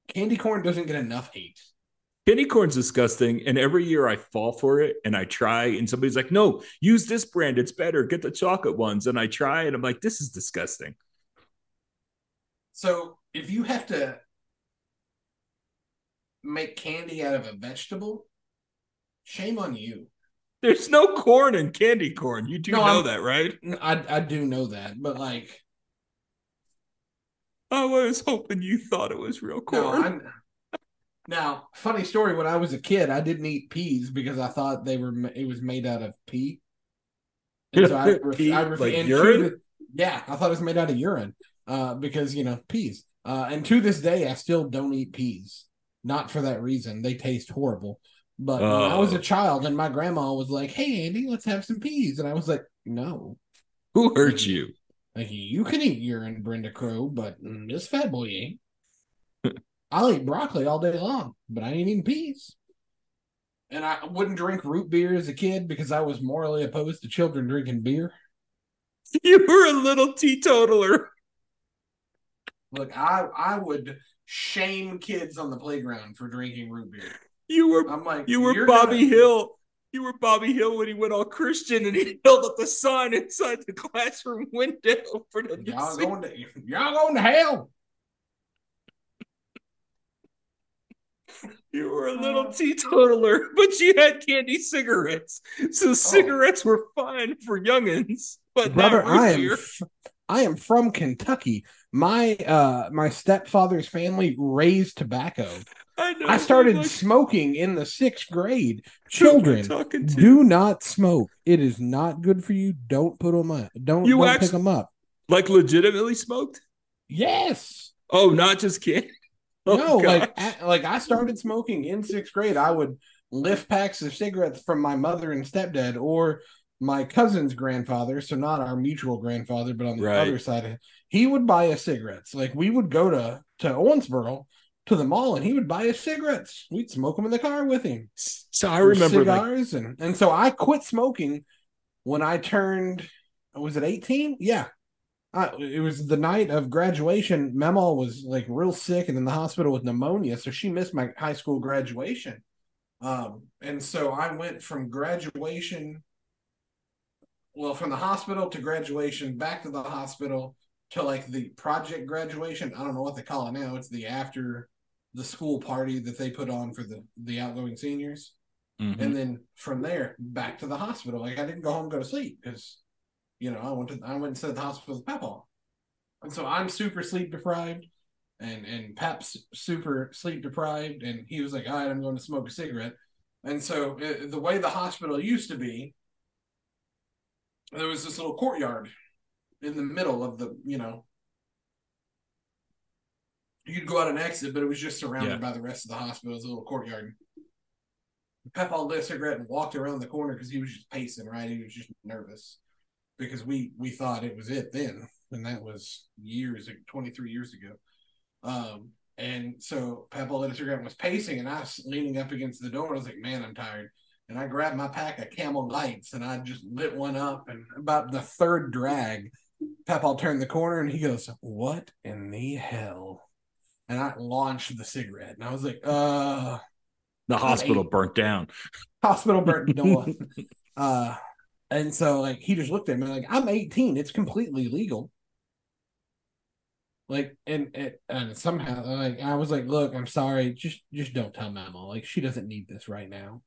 Candy corn doesn't get enough hate. Candy corn's disgusting, and every year I fall for it and I try, and somebody's like, "No, use this brand; it's better. Get the chocolate ones." And I try, and I'm like, "This is disgusting." So if you have to make candy out of a vegetable, shame on you. There's no corn in candy corn. You do No, know I'm- that, right? I I do know that, but like I was hoping you thought it was real corn. I'm now funny story. When I was a kid, I didn't eat peas because I thought they were it was made out of pea. And so I, ref- Pea, I ref- like and urine? the- yeah, I thought it was made out of urine. Uh, because you know peas. Uh, and to this day, I still don't eat peas. Not for that reason; they taste horrible. But when I was Oh. a child, and my grandma was like, "Hey, Andy, let's have some peas," and I was like, "No, Who hurt you? like you can eat urine, Brenda Crow, but mm, this fat boy ain't. I'll eat broccoli all day long, but I ain't eating peas. And I wouldn't drink root beer as a kid because I was morally opposed to children drinking beer. You were a little teetotaler. Look, I I would shame kids on the playground for drinking root beer. You were I'm like, you were Bobby gonna-" Hill. You were Bobby Hill when he went all Christian and he held up the sign inside the classroom window for them to Y'all see. going to y'all going to hell. You were a little Uh, teetotaler, but you had candy cigarettes, Oh. so cigarettes were fine for youngins. But brother not i am beer. f- i am from kentucky my uh my stepfather's family raised tobacco I know. i started like, smoking in the sixth grade I children do not smoke it is not good for you don't put them up don't, You don't pick them up like legitimately smoked? yes Oh, not just candy. Oh, no like gosh. a- like i started smoking in sixth grade i would lift packs of cigarettes from my mother and stepdad or my cousin's grandfather so not our mutual grandfather but on the Right. other side of he would buy us cigarettes like we would go to to owensboro to the mall and he would buy us cigarettes we'd smoke them in the car with him so I remember like cigars and and so i quit smoking when i turned was it 18 yeah I, it was the night of graduation. Memo was like real sick and in the hospital with pneumonia, so she missed my high school graduation. Um, and so I went from graduation, well, from the hospital to graduation, back to the hospital to like the project graduation. I don't know what they call it now. It's the after the school party that they put on for the the outgoing seniors, Mhm. and then from there back to the hospital. Like I didn't go home and go to sleep because you know, I went to I went and stayed the hospital with Papa. And so I'm super sleep deprived and and Pap's super sleep deprived and he was like, "All right, I'm going to smoke a cigarette." And so uh, the way the hospital used to be there was this little courtyard in the middle of the, you know, you'd go out and exit, but it was just surrounded Yeah. by the rest of the hospital. It was a little courtyard. Pep all lit a cigarette and walked around the corner because he was just pacing, right? He was just nervous because we we thought it was it then, and that was years, like twenty three years ago. Um, and so Pep all lit a cigarette and was pacing, and I was leaning up against the door. I was like, "Man, I'm tired." And I grabbed my pack of Camel Lights and I just lit one up. And about the third drag, Pep all turned the corner and he goes, "What in the hell?" And I launched the cigarette, and I was like, "Uh." the hospital burnt down. hospital burnt down. uh, and so like he just looked at me like I'm 18. It's completely legal. Like and and, and somehow like I was like, look, I'm sorry, just just don't tell Mama. Like she doesn't need this right now.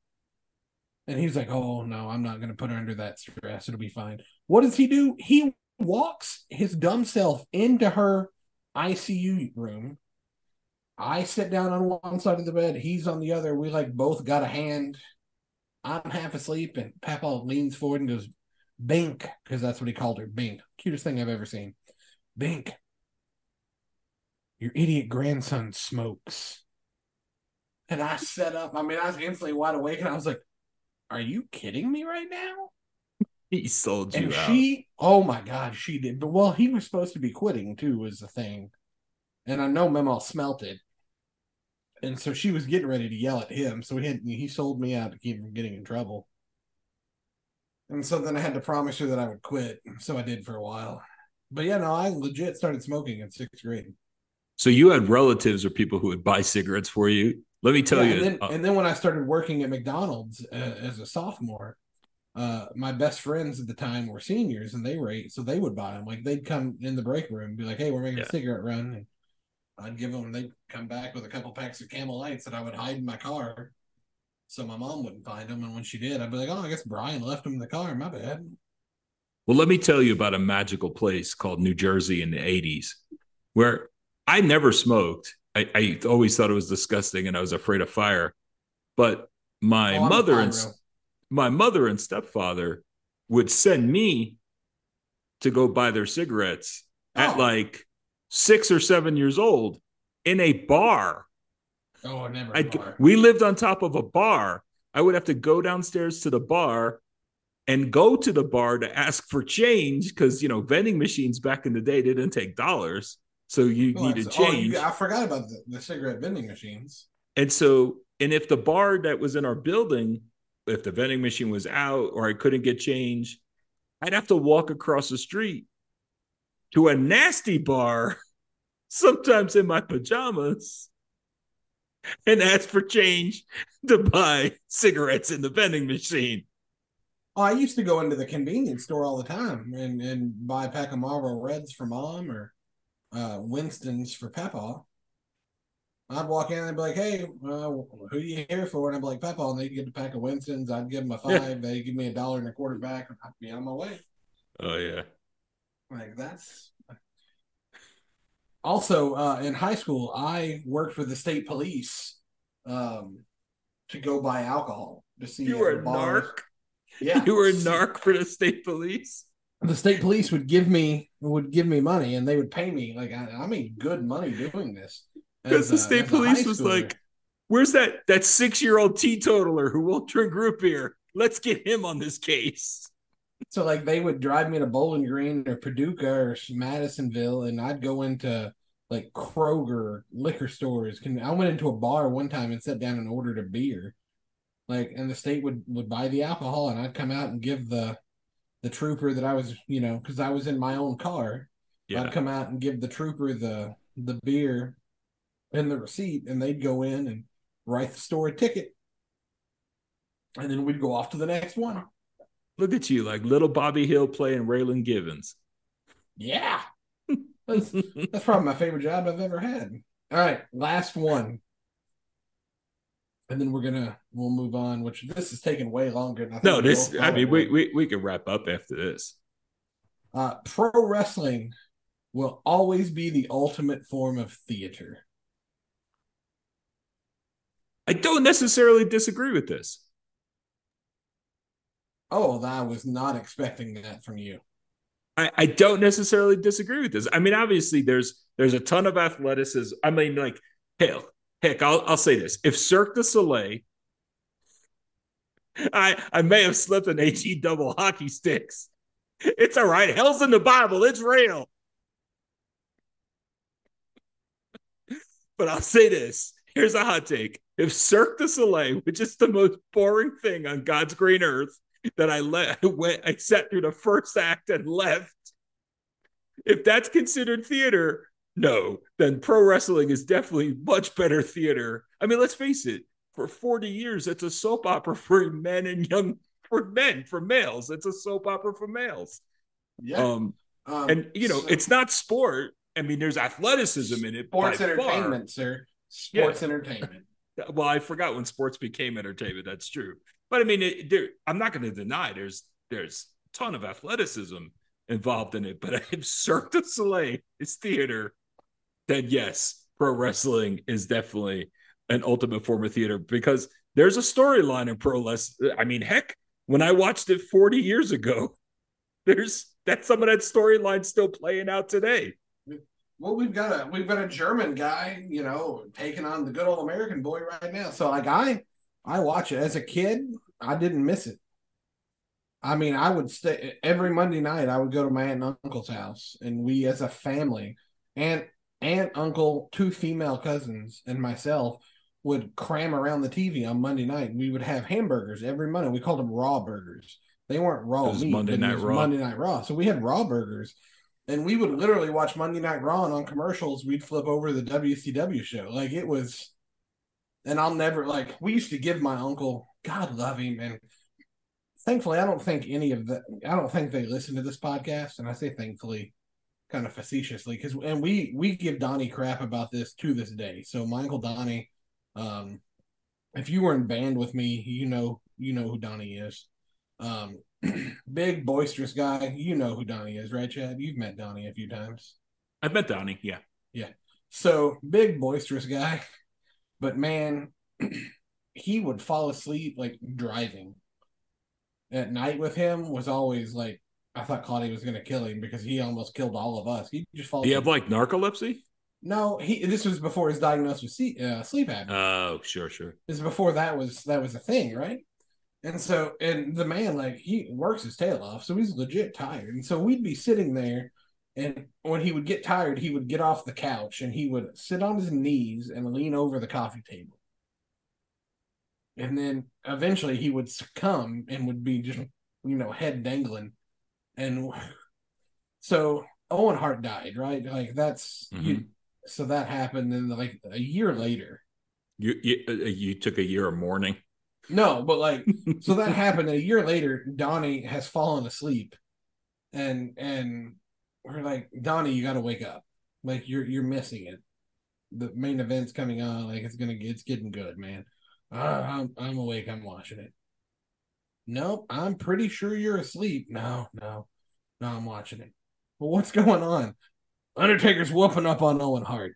And he's like, oh no, I'm not gonna put her under that stress. It'll be fine. What does he do? He walks his dumb self into her ICU room. I sit down on one side of the bed. He's on the other. We like both got a hand. I'm half asleep, and Papa leans forward and goes, "Bink," because that's what he called her. Bink, cutest thing I've ever seen. Bink, your idiot grandson smokes. And I sat up. I mean, I was instantly wide awake, and I was like, "Are you kidding me right now?" He sold you And out. she, oh my god, she did. But well, he was supposed to be quitting too, was the thing. And I know Memo smelt it. And so she was getting ready to yell at him. So he had, he sold me out to keep from getting in trouble. And so then I had to promise her that I would quit. So I did for a while. But yeah, no, I legit started smoking in sixth grade. so you had relatives or people who would buy cigarettes for you. Let me tell Yeah, you. and then, uh, and then when I started working at McDonald's uh, as a sophomore, uh, my best friends at the time were seniors, and they were eight, so they would buy them. Like they'd come in the break room, and be like, "Hey, we're making Yeah. a cigarette run." And I'd give them, they'd come back with a couple packs of Camel Lights that I would hide in my car. so my mom wouldn't find them. And when she did, I'd be like, "Oh, I guess Brian left them in the car. My bad." Well, let me tell you about a magical place called New Jersey in the '80s, where I never smoked. I, I always thought it was disgusting, and I was afraid of fire. But my Oh, mother and my mother and stepfather would send me to go buy their cigarettes at Oh. like six or seven years old in a bar. Oh, never. I'd, bar. we lived on top of a bar. I would have to go downstairs to the bar and go to the bar to ask for change because you know vending machines back in the day didn't take dollars, so you Oh, needed oh, change. you- I forgot about the, the cigarette vending machines. And so, and if the bar that was in our building, if the vending machine was out or I couldn't get change, I'd have to walk across the street to a nasty bar, sometimes in my pajamas, and ask for change to buy cigarettes in the vending machine. Oh, I used to go into the convenience store all the time and, and buy a pack of Marlboro Reds for mom or uh, Winston's for Papa. I'd walk in and be like, "Hey, uh, who you here for?" And I'd be like, "Papa," and they'd get a pack of Winston's. I'd give them a five. They'd give me a dollar and a quarter back, and I'd be on my way. Oh yeah. Like that's. Also, uh, in high school, I worked for the state police um, to go buy alcohol to see You were a bars- narc. Yeah, You were a narc for the state police. the state police would give me would give me money and they would pay me like I, I made good money doing this Because the state a police was like, "Where's that that six year old teetotaler who won't drink root beer? Let's get him on this case." So like they would drive me to Bowling Green or Paducah or Madisonville and I'd go into like Kroger liquor stores. Can I went into a bar one time and sat down and ordered a beer. Like and the state would would buy the alcohol and I'd come out and give the the trooper that I was you know because I was in my own car Yeah, I'd come out and give the trooper the the beer and the receipt, and they'd go in and write the store a ticket, and then we'd go off to the next one. Look at you, like little Bobby Hill playing Raylan Givens. Yeah, that's that's probably my favorite job I've ever had. All right, last one, and then we're gonna we'll move on. Which this is taking way longer than I no, this. I mean, we we we can wrap up after this. uh, pro wrestling will always be the ultimate form of theater. I don't necessarily disagree with this. Oh, I was not expecting that from you. I, I don't necessarily disagree with this. I mean, obviously, there's there's a ton of athleticism. I mean, like, hell, heck, I'll I'll say this: if Cirque du Soleil, I I may have slipped an HE double hockey sticks. It's all right. Hell's in the Bible. It's real. But I'll say this: here's a hot take. If Cirque du Soleil, which is the most boring thing on God's green earth, that I let went, I sat through the first act and left. If that's considered theater, no, then pro wrestling is definitely much better theater. I mean, let's face it. For 40 years, it's a soap opera for men and young for men, for males. It's a soap opera for males. Yeah, Um, um, and you know, so- it's not sport. I mean, there's athleticism in it. sports entertainment, sir. Sports entertainment. Well, I forgot when sports became entertainment. That's true. But I mean, it, there, I'm not going to deny there's there's a ton of athleticism involved in it. But if Cirque du Soleil is theater, then yes, pro wrestling is definitely an ultimate form of theater because there's a storyline in pro wrestling. I mean, heck, when I watched it 40 years ago, there's that's some of that storyline still playing out today. Well, we've got a we've got a German guy, you know, taking on the good old American boy right now. So like I I watch it as a kid, I didn't miss it. I mean, I would stay every Monday night. I would go to my aunt and uncle's house, and we, as a family, aunt, aunt, uncle, two female cousins, and myself, would cram around the TV on Monday night. We would have hamburgers every Monday. We called them raw burgers. They weren't raw meat. Monday Night was Raw. Monday Night Raw. So we had raw burgers, and we would literally watch Monday Night Raw, and on commercials, we'd flip over the WCW show. Like it was, and I'll never like. We used to give my uncle, God love him, and thankfully, I don't think any of the, I don't think they listen to this podcast, and I say thankfully, kind of facetiously, because and we we give Donnie crap about this to this day. So my uncle Donnie, um, if you were in band with me, you know you know who Donnie is. Um, big boisterous guy. You know who Donnie is, right, Chad? You've met Donnie a few times. I've met Donnie. Yeah. Yeah. So big boisterous guy, but man, he would fall asleep like driving. At night with him was always like I thought Claudia was going to kill him because he almost killed all of us. He just fall. Do you have like narcolepsy? No, he. This was before his diagnosis with sleep, uh, sleep apnea. Oh, sure, sure. This is before that was that was a thing, right? And so, and the man like he works his tail off, so he's legit tired. And so we'd be sitting there, and when he would get tired, he would get off the couch and he would sit on his knees and lean over the coffee table. And then eventually he would succumb and would be just you know head dangling, and so Owen Hart died, right? Like that's Mhm. you. So that happened, and like a year later, You you, uh, you took a year of mourning. no, but like so that happened a year later donnie has fallen asleep and and we're like donnie you got to wake up. Like you're you're missing it. The main event's coming on like it's gonna it's getting good man. Uh, I'm, I'm awake i'm watching it. Nope i'm pretty sure you're asleep. No no no i'm watching it. Well what's going on? Undertaker's whooping up on owen hart.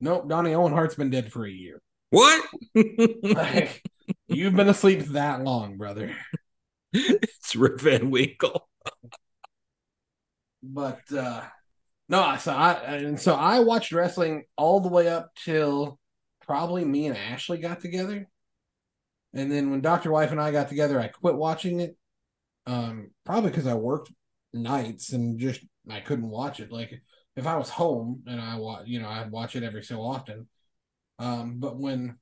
Nope donnie owen hart's been dead for a year. What? like you've been asleep that long brother. It's Rip Van Winkle. But uh no so i and so i watched wrestling all the way up till probably me and ashley got together. And then when dr wife and i got together i quit watching it um probably because i worked nights and just i couldn't watch it. Like if i was home and i watch you know i'd watch it every so often. Um but when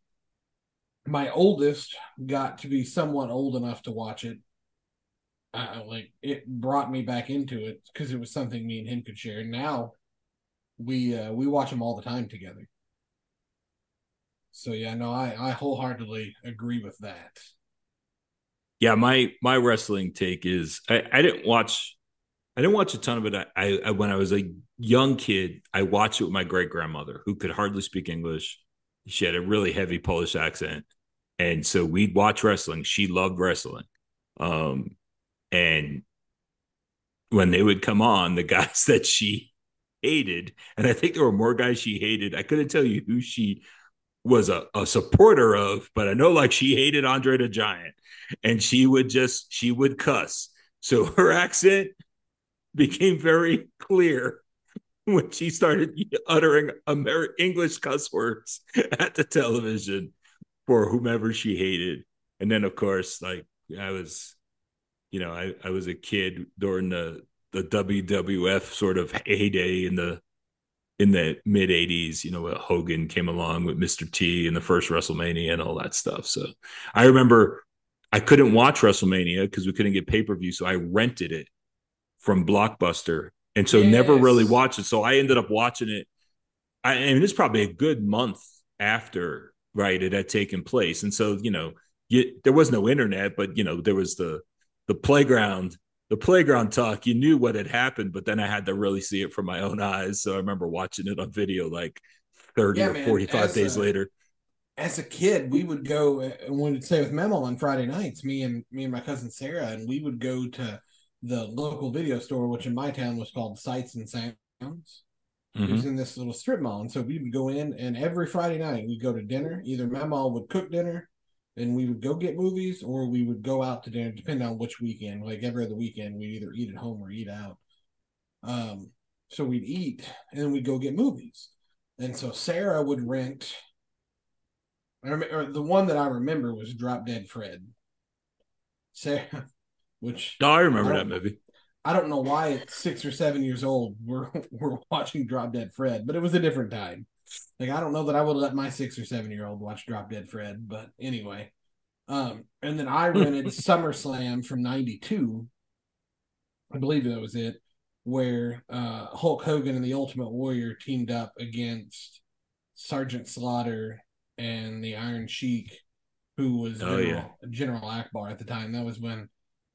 my oldest got to be somewhat old enough to watch it uh, like it brought me back into it because it was something me and him could share. Now we uh, we watch them all the time together. So yeah, no, I I wholeheartedly agree with that. Yeah, my my wrestling take is I, I didn't watch I didn't watch a ton of it. I, I when I was a young kid, I watched it with my great grandmother who could hardly speak English. She had a really heavy Polish accent, and so we'd watch wrestling. She loved wrestling, um, and when they would come on, the guys that she hated, and I think there were more guys she hated. I couldn't tell you who she was a, a supporter of, but I know like she hated Andre the Giant, and she would just she would cuss. So her accent became very clear when she started uttering Amer- English cuss words at the television for whomever she hated. And then, of course, like I was, you know, I, I was a kid during the the WWF sort of heyday in the in the mid 80s, you know, when Hogan came along with Mr. T and the first WrestleMania and all that stuff. So I remember I couldn't watch WrestleMania because we couldn't get pay per view. So I rented it from Blockbuster and so yes. never really watched it. So I ended up watching it. I mean, it's probably a good month after right it had taken place, and so you know you, there was no internet, but you know there was the the playground the playground talk. You knew what had happened, but then I had to really see it from my own eyes. So I remember watching it on video like thirty yeah, or forty five days a, later. As a kid, we would go and we would stay with Memo on Friday nights. Me and me and my cousin Sarah, and we would go to the local video store, which in my town was called Sights and Sounds. Mm-hmm. It was in this little strip mall. And so we would go in, and every Friday night we'd go to dinner. Either my mom would cook dinner, and we would go get movies, or we would go out to dinner, depending on which weekend. Like every other weekend, we'd either eat at home or eat out. Um, so we'd eat, and then we'd go get movies. And so Sarah would rent. I remember the one that I remember was Drop Dead Fred. Sarah, which no, I remember I that movie. I don't know why at six or seven years old we're we're watching Drop Dead Fred, but it was a different time. Like I don't know that I would let my six or seven year old watch Drop Dead Fred, but anyway. Um, and then I rented SummerSlam from '92. I believe that was it, where uh, Hulk Hogan and the Ultimate Warrior teamed up against Sergeant Slaughter and the Iron Sheik, who was oh, General, yeah. General Akbar at the time. That was when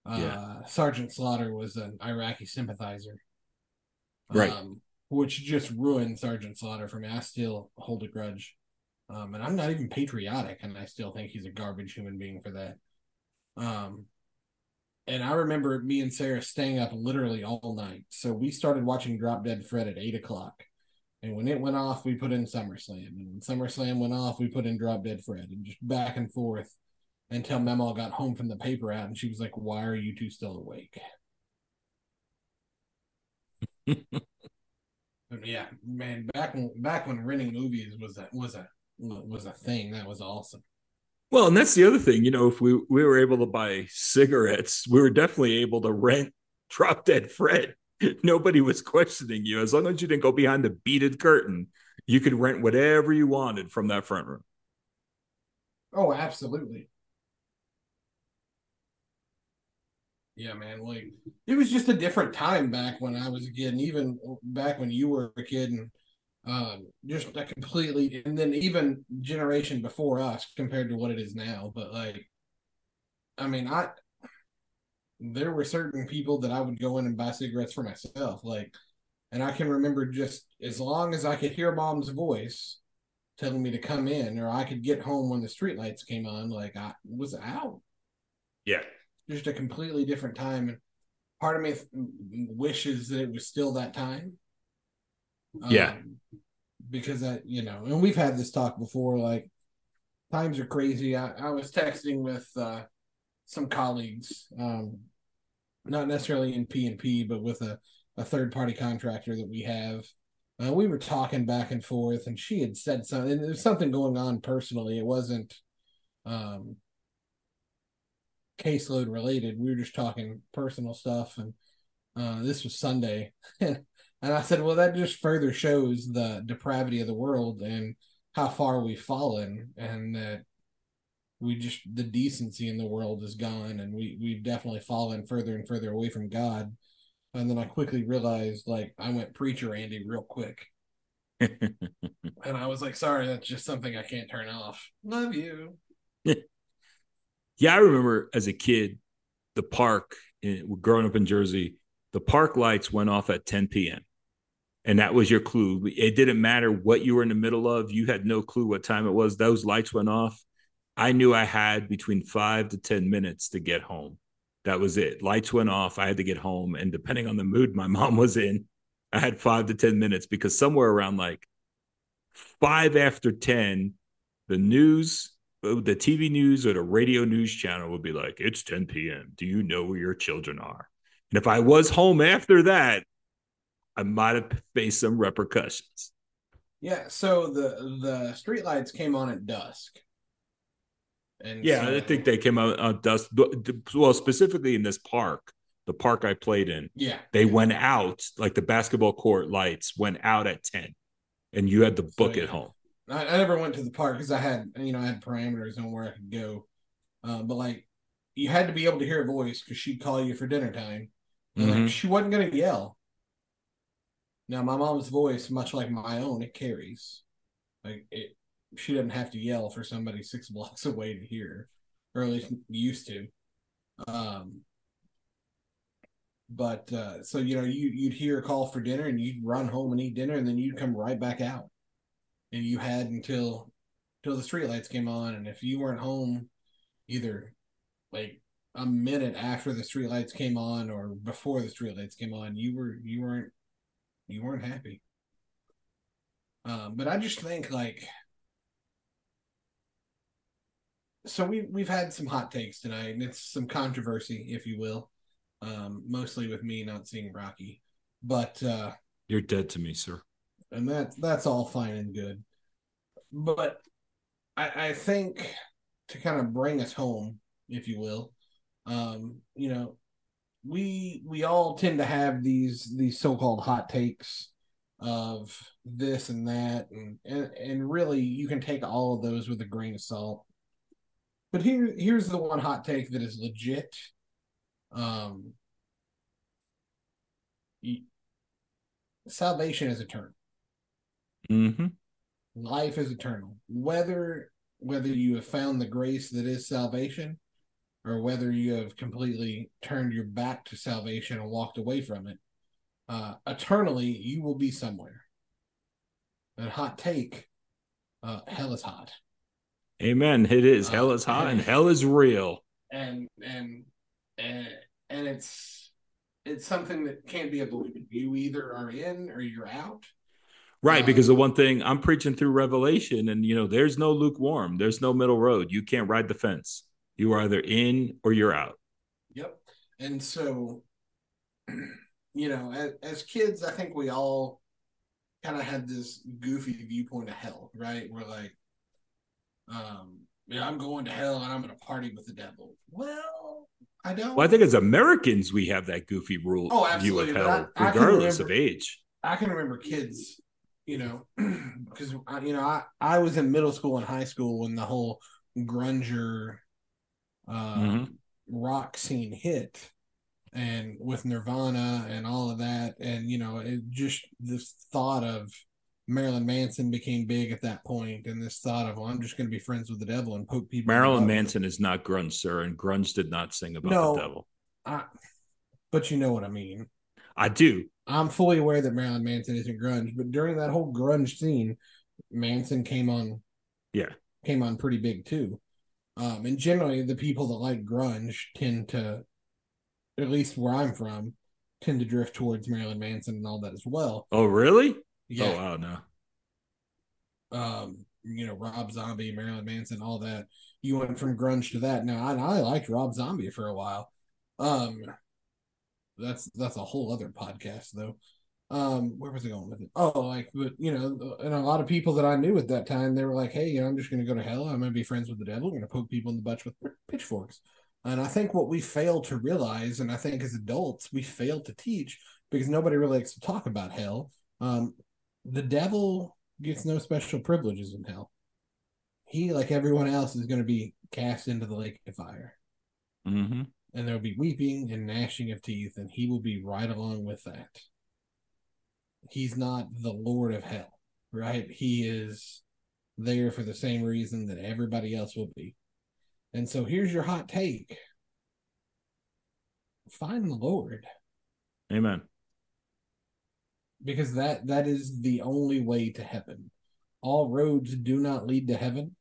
uh, Yeah. Sergeant Slaughter was an Iraqi sympathizer, Right. Um, which just ruined Sergeant Slaughter for me. I still hold a grudge Um, and I'm not even patriotic, and I still think he's a garbage human being for that. Um, and I remember me and Sarah staying up literally all night. So we started watching Drop Dead Fred at eight o'clock. And when it went off, we put in SummerSlam. And when SummerSlam went off, we put in Drop Dead Fred and just back and forth until Memo got home from the paper out and she was like, Why are you two still awake? yeah, man, back when back when renting movies was a was a was a thing, that was awesome. Well, and that's the other thing, you know, if we we were able to buy cigarettes, we were definitely able to rent Drop Dead Fred. Nobody was questioning you. As long as you didn't go behind the beaded curtain, you could rent whatever you wanted from that front room. Oh, absolutely. Yeah, man. Like it was just a different time back when I was a kid, and even back when you were a kid, and um, just completely, and then even generation before us compared to what it is now. But like, I mean, I there were certain people that I would go in and buy cigarettes for myself, like, and I can remember just as long as I could hear mom's voice telling me to come in, or I could get home when the streetlights came on, like I was out. Yeah just a completely different time. And part of me wishes that it was still that time. Yeah. Um, because I, you know, and we've had this talk before, like times are crazy. I, I was texting with uh, some colleagues, um, not necessarily in P and P, but with a, a third party contractor that we have. Uh, we were talking back and forth, and she had said something. There's something going on personally. It wasn't um, caseload related. We were just talking personal stuff, and uh, this was Sunday, and I said, "Well, that just further shows the depravity of the world and how far we've fallen, and that we just the decency in the world is gone, and we we've definitely fallen further and further away from God." And then I quickly realized, like, I went preacher Andy real quick. and I was like, sorry, that's just something I can't turn off. Love you. Yeah, I remember as a kid, the park, in, growing up in Jersey, the park lights went off at 10 p.m. And that was your clue. It didn't matter what you were in the middle of. You had no clue what time it was. Those lights went off. I knew I had between five to 10 minutes to get home. That was it. Lights went off. I had to get home. And depending on the mood my mom was in, I had five to 10 minutes because somewhere around like five after 10, the news Uh, the TV news or the radio news channel would be like, it's 10 p.m. Do you know where your children are? And if I was home after that, I might have faced some repercussions. Yeah, so the the street lights came on at dusk. And yeah, so, I think they came out at dusk. Well, specifically in this park, the park I played in. Yeah. They went out, like the basketball court lights went out at 10, and you had to book so, yeah. it home. I, I never went to the park because I had you know I had parameters on where I could go, uh, but like you had to be able to hear a voice because she'd call you for dinner time, and mm-hmm. like she wasn't gonna yell. Now my mom's voice, much like my own, it carries. Like it, she doesn't have to yell for somebody six blocks away to hear, or at least used to. Um, but uh, so you know, you you'd hear a call for dinner, and you'd run home and eat dinner, and then you'd come right back out and you had until until the streetlights came on, and if you weren't home, either like a minute after the streetlights came on or before the streetlights came on, you were you weren't you weren't happy. Um, but I just think like so we we've had some hot takes tonight, and it's some controversy, if you will. Um, mostly with me not seeing Rocky, but uh, you're dead to me, sir and that that's all fine and good. But I, I think to kind of bring us home, if you will, um, you know, we we all tend to have these these so-called hot takes of this and that and, and and really you can take all of those with a grain of salt. But here here's the one hot take that is legit. Um salvation is eternal Mm-hmm. Life is eternal. Whether whether you have found the grace that is salvation, or whether you have completely turned your back to salvation and walked away from it, uh, eternally you will be somewhere. And hot take, uh, hell is hot. Amen. It is. Hell is hot, uh, and, and hell is real. And and and and it's it's something that can't be avoided. You either are in or you're out. Right, because the one thing I'm preaching through Revelation, and you know, there's no lukewarm, there's no middle road. You can't ride the fence. You are either in or you're out. Yep. And so, you know, as, as kids, I think we all kind of had this goofy viewpoint of hell, right? We're like, um, yeah, I'm going to hell and I'm going to party with the devil. Well, I don't. Well, I think as Americans, we have that goofy rule oh, view of hell, I, regardless I remember, of age. I can remember kids, you know, because you know I I was in middle school and high school when the whole grunger uh, mm-hmm. rock scene hit, and with Nirvana and all of that, and you know, it just this thought of Marilyn Manson became big at that point, and this thought of, well, I'm just going to be friends with the devil and poke people. Marilyn Manson is not grunge, sir, and grunge did not sing about no, the devil. I, but you know what I mean. I do. I'm fully aware that Marilyn Manson isn't grunge, but during that whole grunge scene, Manson came on. Yeah, came on pretty big too. Um, and generally, the people that like grunge tend to, at least where I'm from, tend to drift towards Marilyn Manson and all that as well. Oh, really? Yeah. Oh wow, no. Um, you know, Rob Zombie, Marilyn Manson, all that. You went from grunge to that. Now, I, I liked Rob Zombie for a while. Um, that's that's a whole other podcast though. Um, where was I going with it? Oh, like, but you know, and a lot of people that I knew at that time, they were like, "Hey, you know, I'm just going to go to hell. I'm going to be friends with the devil. I'm going to poke people in the butt with pitchforks." And I think what we fail to realize, and I think as adults, we fail to teach because nobody really likes to talk about hell. Um, the devil gets no special privileges in hell. He, like everyone else, is going to be cast into the lake of fire. Mm-hmm. And there'll be weeping and gnashing of teeth, and he will be right along with that. He's not the Lord of hell, right? He is there for the same reason that everybody else will be. And so here's your hot take find the Lord. Amen because that that is the only way to heaven. All roads do not lead to heaven.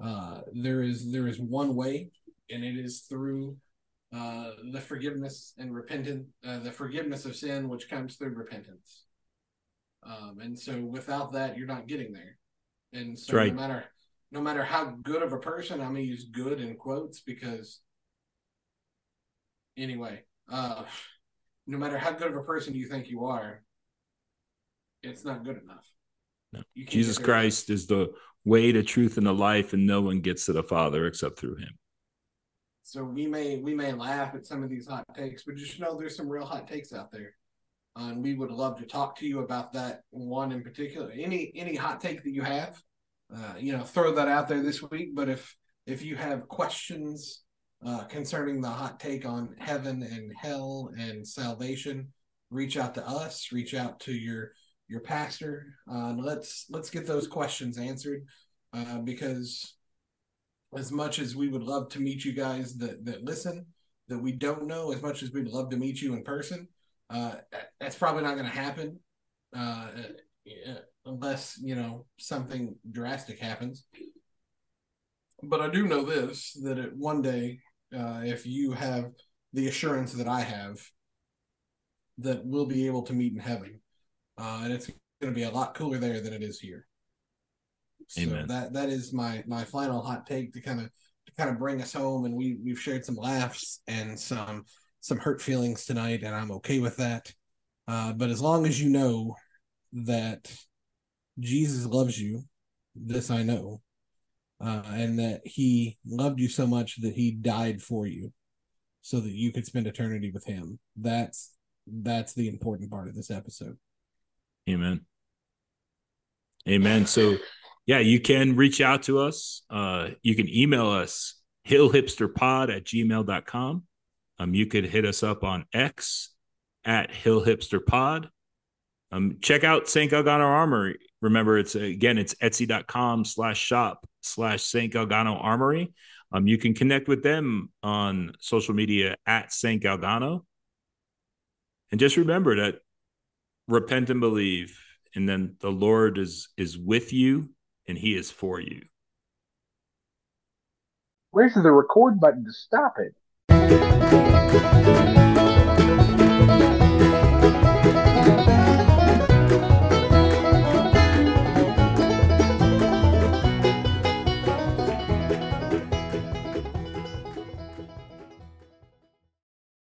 Uh, there is there is one way, and it is through uh, the forgiveness and repentance, uh, the forgiveness of sin, which comes through repentance. Um, and so, without that, you're not getting there. And so, right. no matter no matter how good of a person, I'm gonna use "good" in quotes because, anyway, uh, no matter how good of a person you think you are, it's not good enough. No. Jesus Christ is the way, the truth, and the life, and no one gets to the Father except through Him. So we may we may laugh at some of these hot takes, but just know there's some real hot takes out there, uh, and we would love to talk to you about that one in particular. Any any hot take that you have, uh, you know, throw that out there this week. But if if you have questions uh, concerning the hot take on heaven and hell and salvation, reach out to us. Reach out to your your pastor. Uh, let's let's get those questions answered uh, because as much as we would love to meet you guys that that listen, that we don't know, as much as we'd love to meet you in person, uh, that's probably not going to happen uh, unless you know something drastic happens. But I do know this that it, one day uh, if you have the assurance that I have that we'll be able to meet in heaven. Uh, and it's going to be a lot cooler there than it is here. So Amen. that that is my my final hot take to kind of to kind of bring us home and we we've shared some laughs and some some hurt feelings tonight and I'm okay with that. Uh, but as long as you know that Jesus loves you, this I know, uh, and that he loved you so much that he died for you so that you could spend eternity with him that's that's the important part of this episode amen amen so yeah you can reach out to us uh, you can email us hillhipsterpod at gmail.com um, you could hit us up on x at hillhipsterpod um, check out St. Galgano Armory. Remember, it's again, it's etsy.com slash shop slash St. Galgano Armory. Um, you can connect with them on social media at St. Galgano. And just remember that repent and believe and then the Lord is is with you and he is for you. Where's the record button to stop it?